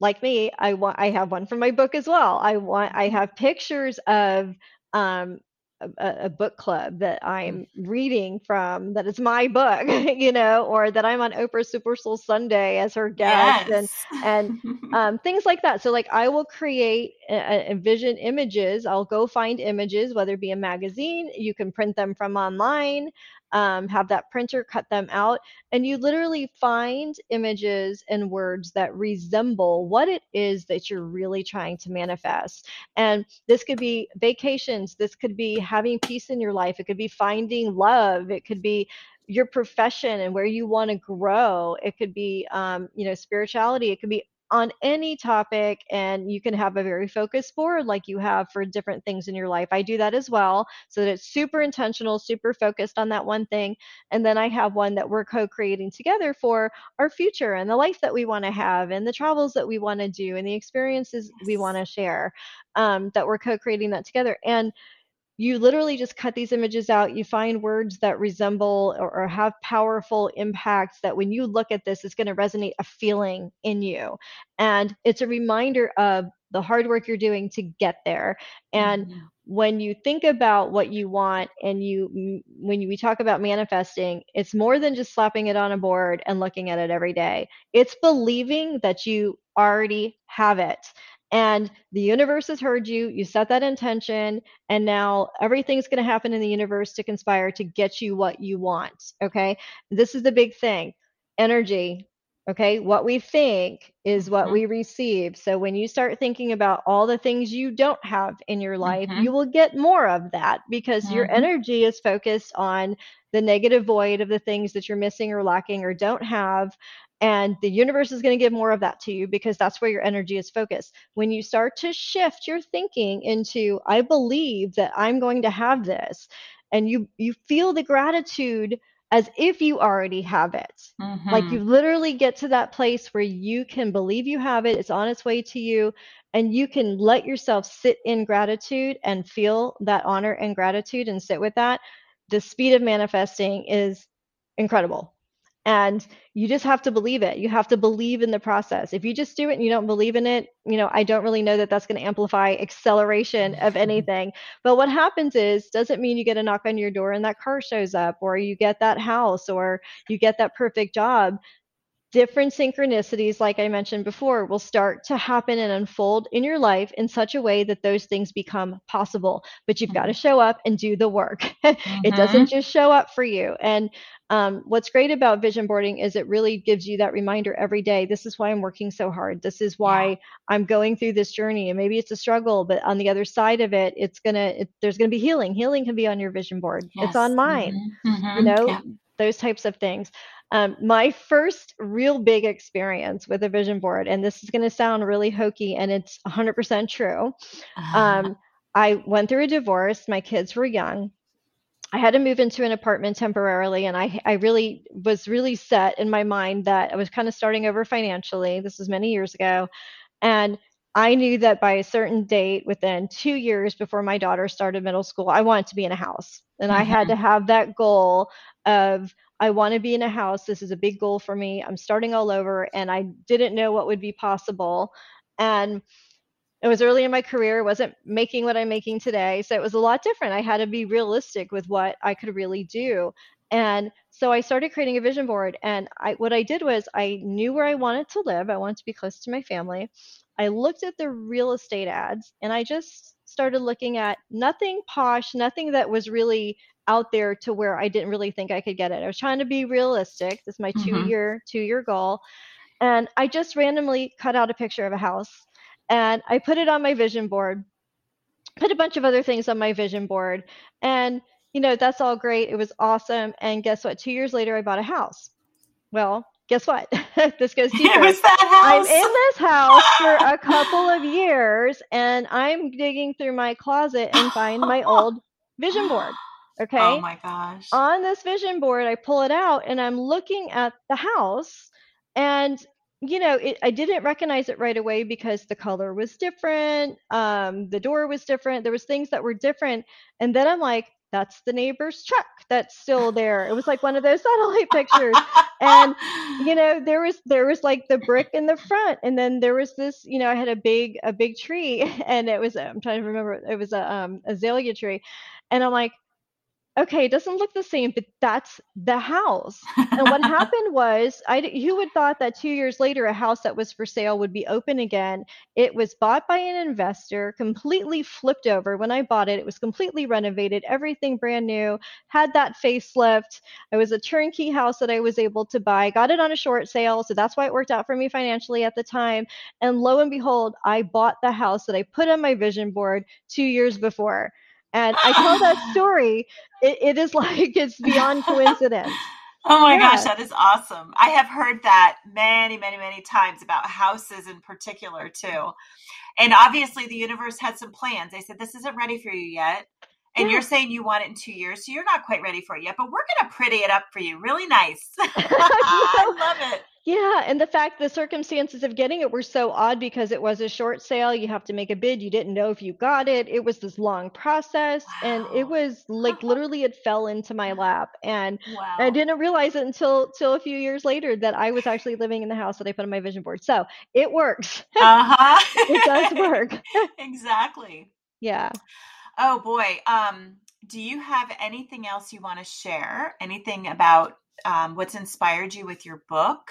like me. I want. I have one from my book as well. I want. I mm-hmm. have pictures of um, a, a, book club that mm. I'm reading from that is my book, you know, or that I'm on Oprah Super Soul Sunday as her guest yes. and and um, things like that. So like I will create a, a vision images. I'll go find images, whether it be a magazine, you can print them from online um, have that printer cut them out, and you literally find images and words that resemble what it is that you're really trying to manifest. And this could be vacations, this could be having peace in your life, it could be finding love, it could be your profession and where you want to grow. It could be, um, you know, spirituality. It could be on any topic and you can have a very focused board like you have for different things in your life. I do that as well so that it's super intentional, super focused on that one thing. And then I have one that we're co creating together for our future and the life that we want to have and the travels that we want to do and the experiences yes. we want to share um, that we're co creating that together. And you literally just cut these images out you find words that resemble or, or, have powerful impacts that when you look at this it's going to resonate a feeling in you. And it's a reminder of the hard work you're doing to get there. And mm-hmm. when you think about what you want and you when you, we talk about manifesting it's more than just slapping it on a board and looking at it every day. It's believing that you already have it and the universe has heard you you set that intention and now everything's going to happen in the universe to conspire to get you what you want okay this is the big thing energy okay what we think is what mm-hmm. we receive so when you start thinking about all the things you don't have in your life mm-hmm. you will get more of that because mm-hmm. your energy is focused on the negative void of the things that you're missing or lacking or don't have and the universe is going to give more of that to you because that's where your energy is focused. When you start to shift your thinking into, I believe that I'm going to have this, and you you feel the gratitude as if you already have it. Mm-hmm. Like you literally get to that place where you can believe you have it, it's on its way to you, and you can let yourself sit in gratitude and feel that honor and gratitude and sit with that. The speed of manifesting is incredible and you just have to believe it you have to believe in the process if you just do it and you don't believe in it you know i don't really know that that's going to amplify acceleration of anything but what happens is doesn't mean you get a knock on your door and that car shows up or you get that house or you get that perfect job different synchronicities, like I mentioned before, will start to happen and unfold in your life in such a way that those things become possible. But you've mm-hmm. got to show up and do the work. mm-hmm. It doesn't just show up for you. And um, what's great about vision boarding is it really gives you that reminder every day. This is why I'm working so hard. This is why yeah. I'm going through this journey. And maybe it's a struggle, but on the other side of it, it's gonna it, there's gonna be healing. Healing can be on your vision board. Yes. It's on mine. Mm-hmm. You know. Yeah those types of things. Um, my first real big experience with a vision board, and this is going to sound really hokey, and it's 100% true. Uh-huh. Um, I went through a divorce. My kids were young. I had to move into an apartment temporarily, and I I really was really set in my mind that I was kind of starting over financially. This was many years ago, and I knew that by a certain date, within two years before my daughter started middle school, I wanted to be in a house, and I had Mm-hmm. to have that goal of I want to be in a house. This is a big goal for me. I'm starting all over, and I didn't know what would be possible, and it was early in my career, wasn't making what I'm making today. So it was a lot different. I had to be realistic with what I could really do. And so I started creating a vision board. And I, what I did was I knew where I wanted to live. I wanted to be close to my family. I looked at the real estate ads and I just started looking at nothing posh, nothing that was really out there to where I didn't really think I could get it. I was trying to be realistic. This is my two Mm-hmm. year, two year goal. And I just randomly cut out a picture of a house and I put it on my vision board, put a bunch of other things on my vision board. And, you know, that's all great. It was awesome. And guess what? Two years later, I bought a house. Well, guess what? this goes It deeper. was that I'm in this house for a couple of years and I'm digging through my closet and find my old vision board. Okay. Oh my gosh. on this vision board, I pull it out and I'm looking at the house and you know, it, I didn't recognize it right away because the color was different, um, the door was different, there was things that were different, and then I'm like, that's the neighbor's truck that's still there. It was like one of those satellite pictures, and you know, there was there was like the brick in the front, and then there was this, you know, I had a big a big tree, and it was I'm trying to remember, it was a um, azalea tree, and I'm like okay, it doesn't look the same, but that's the house. And what happened was, I who would thought that two years later a house that was for sale would be open again? It was bought by an investor, completely flipped over. When I bought it, it was completely renovated, everything brand new, had that facelift. It was a turnkey house that I was able to buy. Got it on a short sale, so that's why it worked out for me financially at the time. And lo and behold, I bought the house that I put on my vision board two years before. And I tell that story it, it is like it's beyond coincidence. Oh my gosh, that is awesome. I have heard that many, many, many times about houses in particular, too. And obviously, the universe had some plans. They said, This isn't ready for you yet. And Yeah. you're saying you want it in two years, so you're not quite ready for it yet, but we're going to pretty it up for you. Really nice. I love it. Yeah, and the fact the circumstances of getting it were so odd because it was a short sale. You have to make a bid. You didn't know if you got it. It was this long process, and it was like literally it fell into my lap, and I didn't realize it until till a few years later that I was actually living in the house that I put on my vision board. So it works. Uh huh. It does work. exactly. Yeah. Oh boy. Um, do you have anything else you want to share? Anything about um, what's inspired you with your book?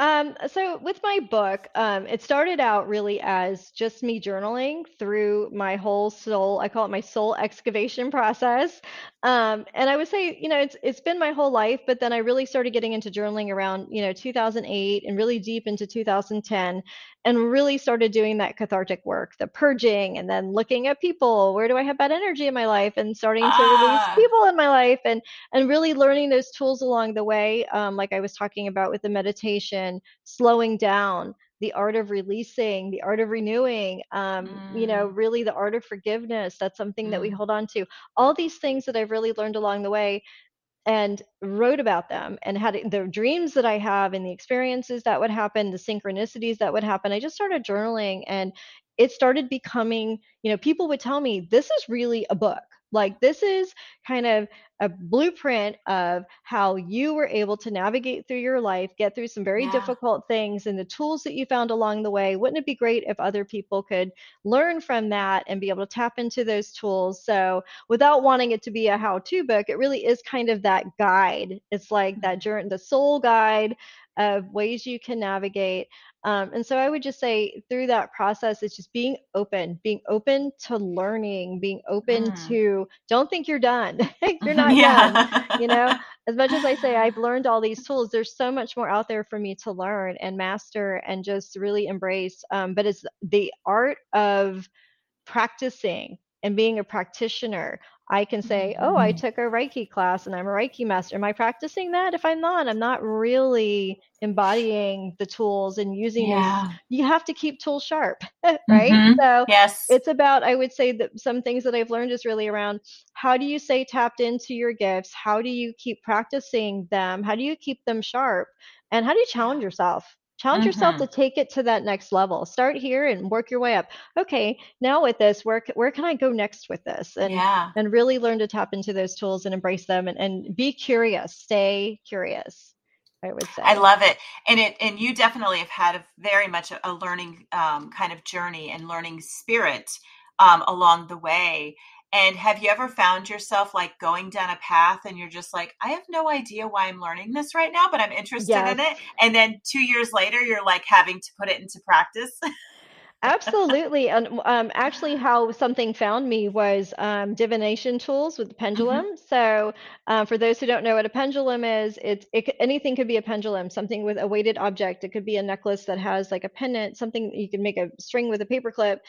Um, so with my book, um, it started out really as just me journaling through my whole soul. I call it my soul excavation process. Um, and I would say, you know, it's it's been my whole life, but then I really started getting into journaling around, you know, 2008 and really deep into 2010 and really started doing that cathartic work, the purging and then looking at people, where do I have bad energy in my life and starting to release Ah. people in my life and and really learning those tools along the way um, like i was talking about with the meditation slowing down the art of releasing the art of renewing um, you know Mm. really the art of forgiveness that's something that we Mm. hold on to all these things that i've really learned along the way and wrote about them and had the dreams that I have and the experiences that would happen, the synchronicities that would happen. I just started journaling and it started becoming, you know, people would tell me, this is really a book. Like, this is kind of a blueprint of how you were able to navigate through your life, get through some very Yeah. difficult things, and the tools that you found along the way. Wouldn't it be great if other people could learn from that and be able to tap into those tools? So, without wanting it to be a how-to book, it really is kind of that guide. It's like that journey, the soul guide of ways you can navigate. Um, and so I would just say through that process, it's just being open, being open to learning, being open Mm. to don't think you're done. you're not done. yeah. You know, as much as I say I've learned all these tools, there's so much more out there for me to learn and master and just really embrace. Um, but it's the art of practicing and being a practitioner I can say, oh, I took a Reiki class and I'm a Reiki master. Am I practicing that? If I'm not, I'm not really embodying the tools and using Yeah. them. You have to keep tools sharp, right? Mhm. So Yes. it's about, I would say that some things that I've learned is really around how do you stay tapped into your gifts? How do you keep practicing them? How do you keep them sharp? And how do you challenge yourself? Challenge yourself to take it to that next level. Start here and work your way up. Okay, now with this, where where can I go next with this? And Yeah. and really learn to tap into those tools and embrace them and, and be curious. Stay curious, I would say. I love it. And it and you definitely have had a very much a, a learning um, kind of journey and learning spirit um, along the way. And have you ever found yourself like going down a path and you're just like, I have no idea why I'm learning this right now, but I'm interested Yes. in it. And then two years later, you're like having to put it into practice. Absolutely. And um, actually, how something found me was um, divination tools with the hmm pendulum. So, uh, for those who don't know what a pendulum is, it's it, anything could be a pendulum, something with a weighted object. It could be a necklace that has like a pendant, something you can make a string with a paper clip.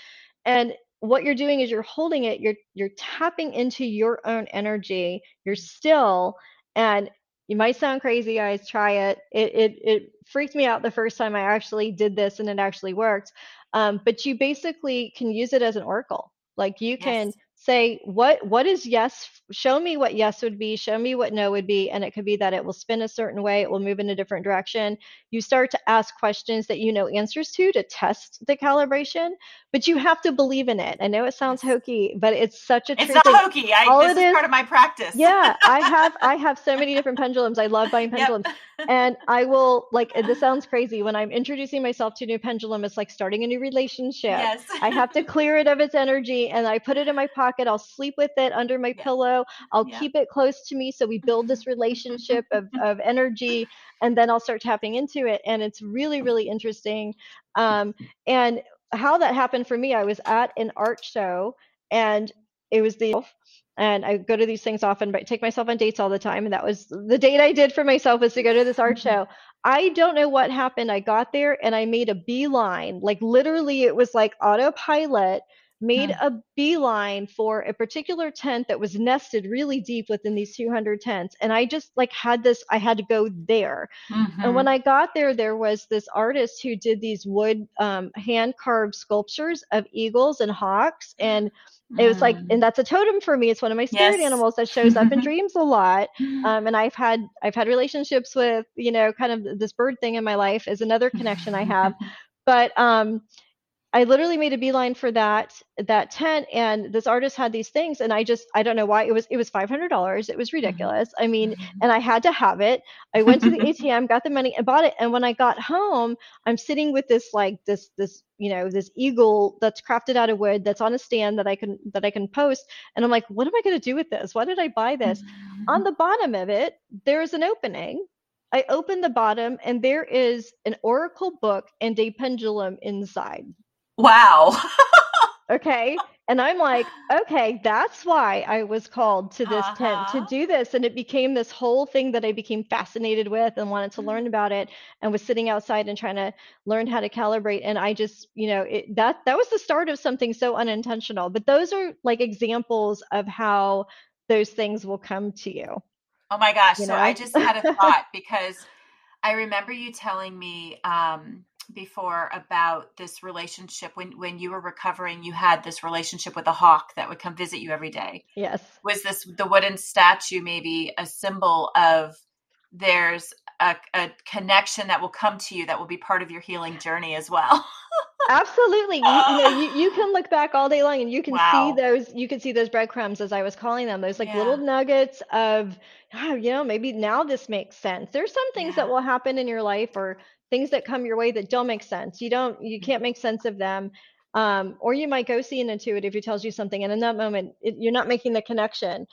And what you're doing is you're holding it, you're you're tapping into your own energy. You're still, and you might sound crazy, guys. Try it. It it it freaked me out the first time I actually did this, and it actually worked um, but you basically can use it as an oracle. Like you can Yes. Say, what what is yes? Show me what yes would be. Show me what no would be. And it could be that it will spin a certain way. It will move in a different direction. You start to ask questions that you know answers to to test the calibration, but you have to believe in it. I know it sounds hokey, but it's such a It's not thing. hokey. I All this it is is, part of my practice. yeah, I have I have so many different pendulums. I love buying Yep. pendulums. And I will like this sounds crazy when I'm introducing myself to a new pendulum, it's like starting a new relationship. Yes. I have to clear it of its energy and I put it in my pocket. I'll sleep with it under my Yeah. pillow. I'll Yeah. keep it close to me so we build this relationship of of energy and then I'll start tapping into it and it's really really interesting. Um and how that happened for me, I was at an art show and it was the and I go to these things often, but I take myself on dates all the time. And that was the date I did for myself was to go to this art show. I don't know what happened. I got there and I made a beeline. Like literally, it was like autopilot, made Mm. a beeline for a particular tent that was nested really deep within these 200 tents. And I just like had this, I had to go there. And when hmm I got there, there was this artist who did these wood um, hand carved sculptures of eagles and hawks. And it was like, and Mm. that's a totem for me. It's one of my spirit Yes. animals that shows up in dreams a lot. Um, and I've had I've had relationships with you know kind of this bird thing in my life is another connection I have. But um, I literally made a beeline for that that tent, and this artist had these things, and I just I don't know why it was it was five hundred dollars. It was mm-hmm. ridiculous. I mean, mm-hmm. and I had to have it. I went to the ATM, got the money, and bought it. And when I got home, I'm sitting with this like this this you know this eagle that's crafted out of wood that's on a stand that I can that I can post, and I'm like, what am I going to do with this? Why did I buy this? On mm-hmm. the bottom of it, there is an opening. I open the bottom, and there is an oracle book and a pendulum inside. Wow. Okay. And I'm like, okay, that's why I was called to this tent to Uh-huh. do this. And it became this whole thing that I became fascinated with and wanted to learn about it and was sitting outside and trying to learn how to calibrate. And I just, you know, it, that that was the start of something so unintentional. But those are like examples of how those things will come to you, Oh my gosh. you So I just had a thought because I remember you telling me um, before about this relationship when when you were recovering. You had this relationship with a hawk that would come visit you every day. Yes. Was this the wooden statue maybe a symbol of there's a, a connection that will come to you that will be part of your healing journey as well? Absolutely. You, you know, you, you can look back all day long and you can see those, you can see those breadcrumbs as I was calling them, those like little nuggets of, oh, you know, maybe now this makes sense. There's some things that will happen in your life or things that come your way that don't make sense. You don't, you can't make sense of them. Um, or you might go see an intuitive who tells you something, and in that moment, it, you're not making the connection.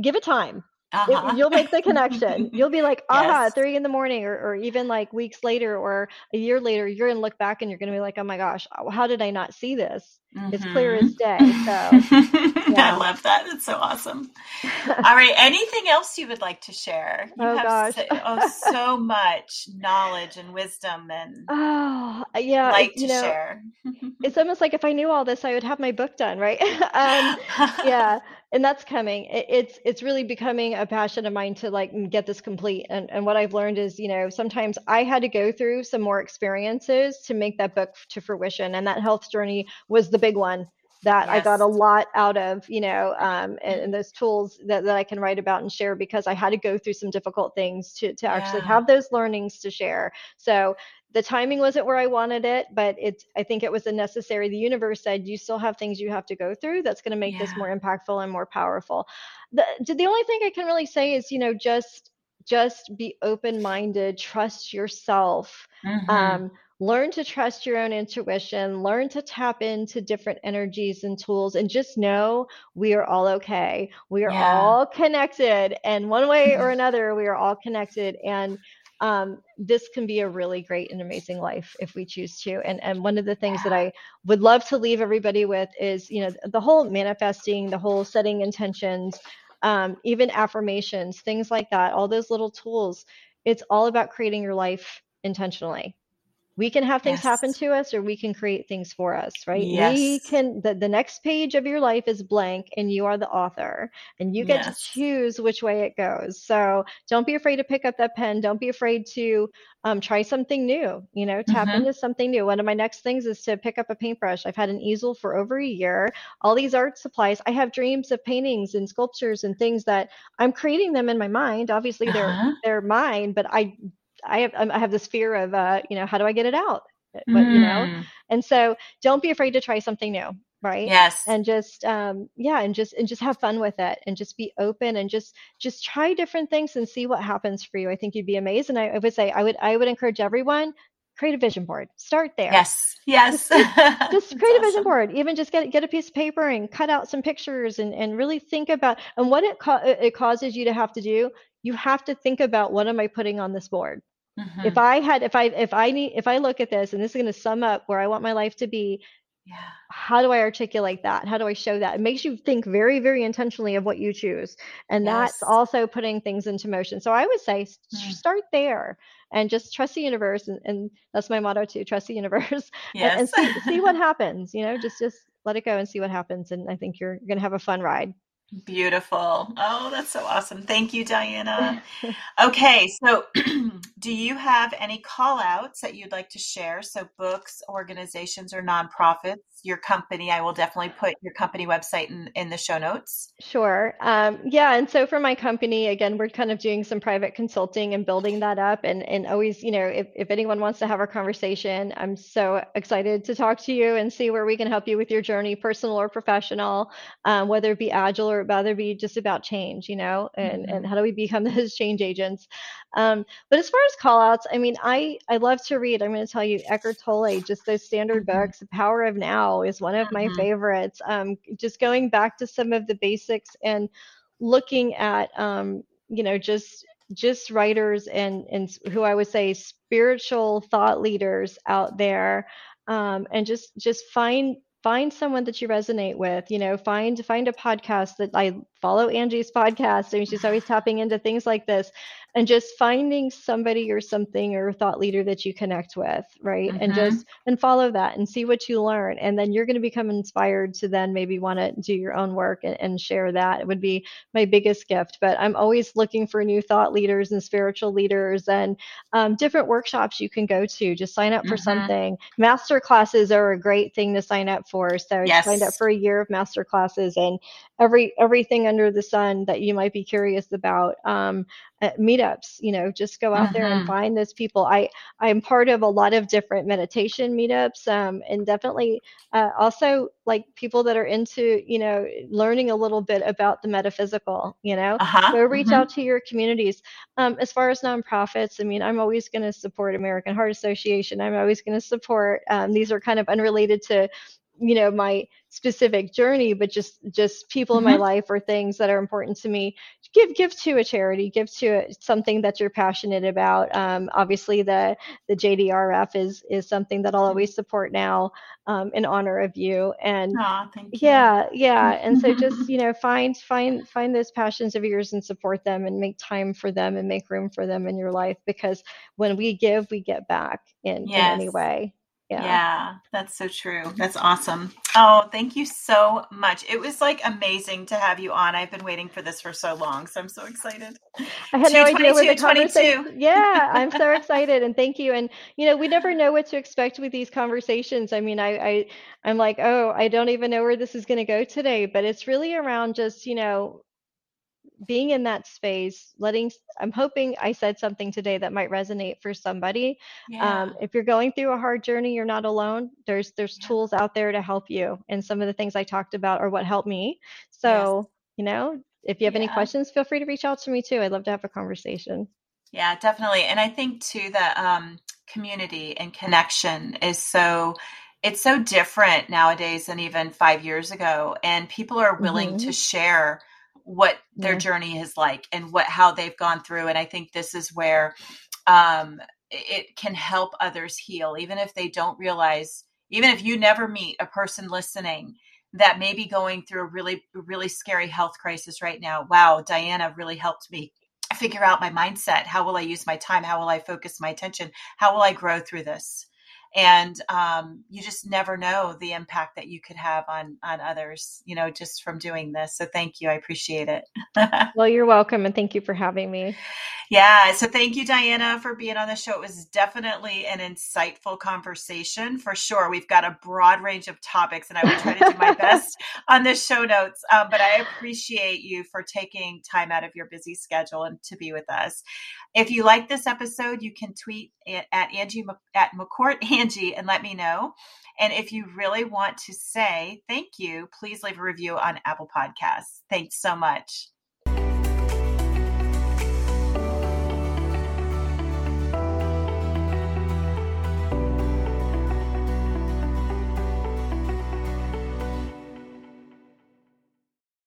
Give it time. It, Uh-huh. you'll make the connection. You'll be like, aha, yes. three in the morning, or, or even like weeks later, or a year later, you're gonna look back and you're gonna be like, oh my gosh, uh, how did I not see this? It's clear hmm as day. So I love that. It's so awesome. All right. Anything else you would like to share? You Oh have gosh. so, oh, so much knowledge and wisdom and Oh, yeah, like to know, share. it's almost like if I knew all this, I would have my book done, right? um, yeah, and that's coming it, it's it's really becoming a passion of mine to like get this complete and and what i've learned is you know sometimes i had to go through some more experiences to make that book to fruition and that health journey was the big one that yes. I got a lot out of, you know, um, and, and, those tools that, that I can write about and share because I had to go through some difficult things to, to actually yeah. have those learnings to share. So the timing wasn't where I wanted it, but it's I think it was a necessary. The universe said you still have things you have to go through that's going to make yeah. this more impactful and more powerful. The the only thing I can really say is, you know, just just be open minded, trust yourself. Mm-hmm. Um, learn to trust your own intuition, learn to tap into different energies and tools, and just know we are all okay. We are yeah. all connected, and one way or another, we are all connected. And um, this can be a really great and amazing life if we choose to. And and one of the things that I would love to leave everybody with is, you know, the whole manifesting, the whole setting intentions, um, even affirmations, things like that, all those little tools. It's all about creating your life intentionally we can have things yes. happen to us or we can create things for us right yes. we can the, the next page of your life is blank and you are the author and you get yes. to choose which way it goes so don't be afraid to pick up that pen don't be afraid to um, try something new you know tap mm-hmm. into something new one of my next things is to pick up a paintbrush i've had an easel for over a year all these art supplies i have dreams of paintings and sculptures and things that i'm creating them in my mind obviously uh-huh. they're they're mine but i I have I have this fear of uh, you know how do I get it out? But, mm. you know, mm. and so don't be afraid to try something new, right? Yes. And just um, yeah, and just and just have fun with it, and just be open, and just just try different things and see what happens for you. I think you'd be amazed, and I, I would say I would I would encourage everyone create a vision board. Start there. Yes. Yes. Just, just create awesome. a vision board. Even just get get a piece of paper and cut out some pictures and, and really think about and what it co- it causes you to have to do. You have to think about what am I putting on this board? Mm-hmm. If I had, if I, if I need, if I look at this and this is going to sum up where I want my life to be, yeah. how do I articulate that? How do I show that? It makes you think very, very intentionally of what you choose. And yes. that's also putting things into motion. So I would say mm. start there and just trust the universe. And, and, that's my motto too, trust the universe yes. and, and see, see what happens, you know, just, just let it go and see what happens. And I think you're going to have a fun ride. Beautiful. Oh, that's so awesome. Thank you, Diana. Okay, so do you have any call outs that you'd like to share? So, books, organizations, or nonprofits, your company, I will definitely put your company website in, in the show notes. Sure. Um, yeah. And so, for my company, again, we're kind of doing some private consulting and building that up. And, and always, you know, if, if anyone wants to have a conversation, I'm so excited to talk to you and see where we can help you with your journey, personal or professional, um, whether it be agile or whether it be just about change, you know, and, mm-hmm. and how do we become those change agents. Um, but as far as call outs, I mean, I, I love to read. I'm going to tell you Eckhart Tolle, just those standard mm-hmm. books. The Power of Now is one of my mm-hmm. favorites. Um, just going back to some of the basics and looking at, um, you know, just just writers and and who I would say spiritual thought leaders out there, um, and just just find find someone that you resonate with you know find find a podcast that i follow angie's podcast I mean, she's always tapping into things like this and just finding somebody or something or thought leader that you connect with right mm-hmm. and just and follow that and see what you learn and then you're going to become inspired to then maybe want to do your own work and, and share that it would be my biggest gift but i'm always looking for new thought leaders and spiritual leaders and um, different workshops you can go to just sign up for mm-hmm. something master classes are a great thing to sign up for so yes. signed up for a year of master classes and every everything under the sun that you might be curious about um, meetups you know just go out there and mm-hmm. find those people i i'm part of a lot of different meditation meetups um, and definitely uh, also like people that are into you know learning a little bit about the metaphysical you know uh-huh. go reach mm-hmm. out to your communities um, as far as nonprofits i mean i'm always going to support american heart association i'm always going to support um, these are kind of unrelated to you know my specific journey but just just people mm-hmm. in my mm-hmm. life or things that are important to me give give to a charity give to a, something that you're passionate about um, obviously the the jdrf is is something that i'll mm-hmm. always support now um, in honor of you and you. yeah yeah and so just you know find find find those passions of yours and support them and make time for them and make room for them in your life because when we give we get back in, yes. in any way Yeah. yeah. that's so true. That's awesome. Oh, thank you so much. It was like amazing to have you on. I've been waiting for this for so long, so I'm so excited. I had no idea where the conversation. yeah, I'm so excited and thank you. And you know, we never know what to expect with these conversations. I mean, I, I I'm like, oh, I don't even know where this is going to go today, but it's really around just you know being in that space, letting, I'm hoping I said something today that might resonate for somebody. Um, yeah. Um, if you're going through a hard journey, you're not alone. There's, there's yeah. tools out there to help you. And some of the things I talked about are what helped me. So, yes. you know, if you have yeah. any questions, feel free to reach out to me too. I'd love to have a conversation. Yeah, definitely. And I think too that um, community and connection is so it's so different nowadays than even five years ago and people are willing mm-hmm. to share what their yeah. journey is like and what how they've gone through and i think this is where um, it can help others heal even if they don't realize even if you never meet a person listening that may be going through a really really scary health crisis right now wow diana really helped me figure out my mindset. How will i use my time? How will i focus my attention? How will i grow through this and um, you just never know the impact that you could have on on others you know just from doing this so thank you i appreciate it. Well you're welcome and thank you for having me. Yeah so thank you diana for being on the show it was definitely an insightful conversation for sure we've got a broad range of topics and i will try to do my best on the show notes um, but i appreciate you for taking time out of your busy schedule and to be with us. If you like this episode you can tweet at angie at mccourt Angie and let me know. And if you really want to say thank you, please leave a review on Apple Podcasts. Thanks so much.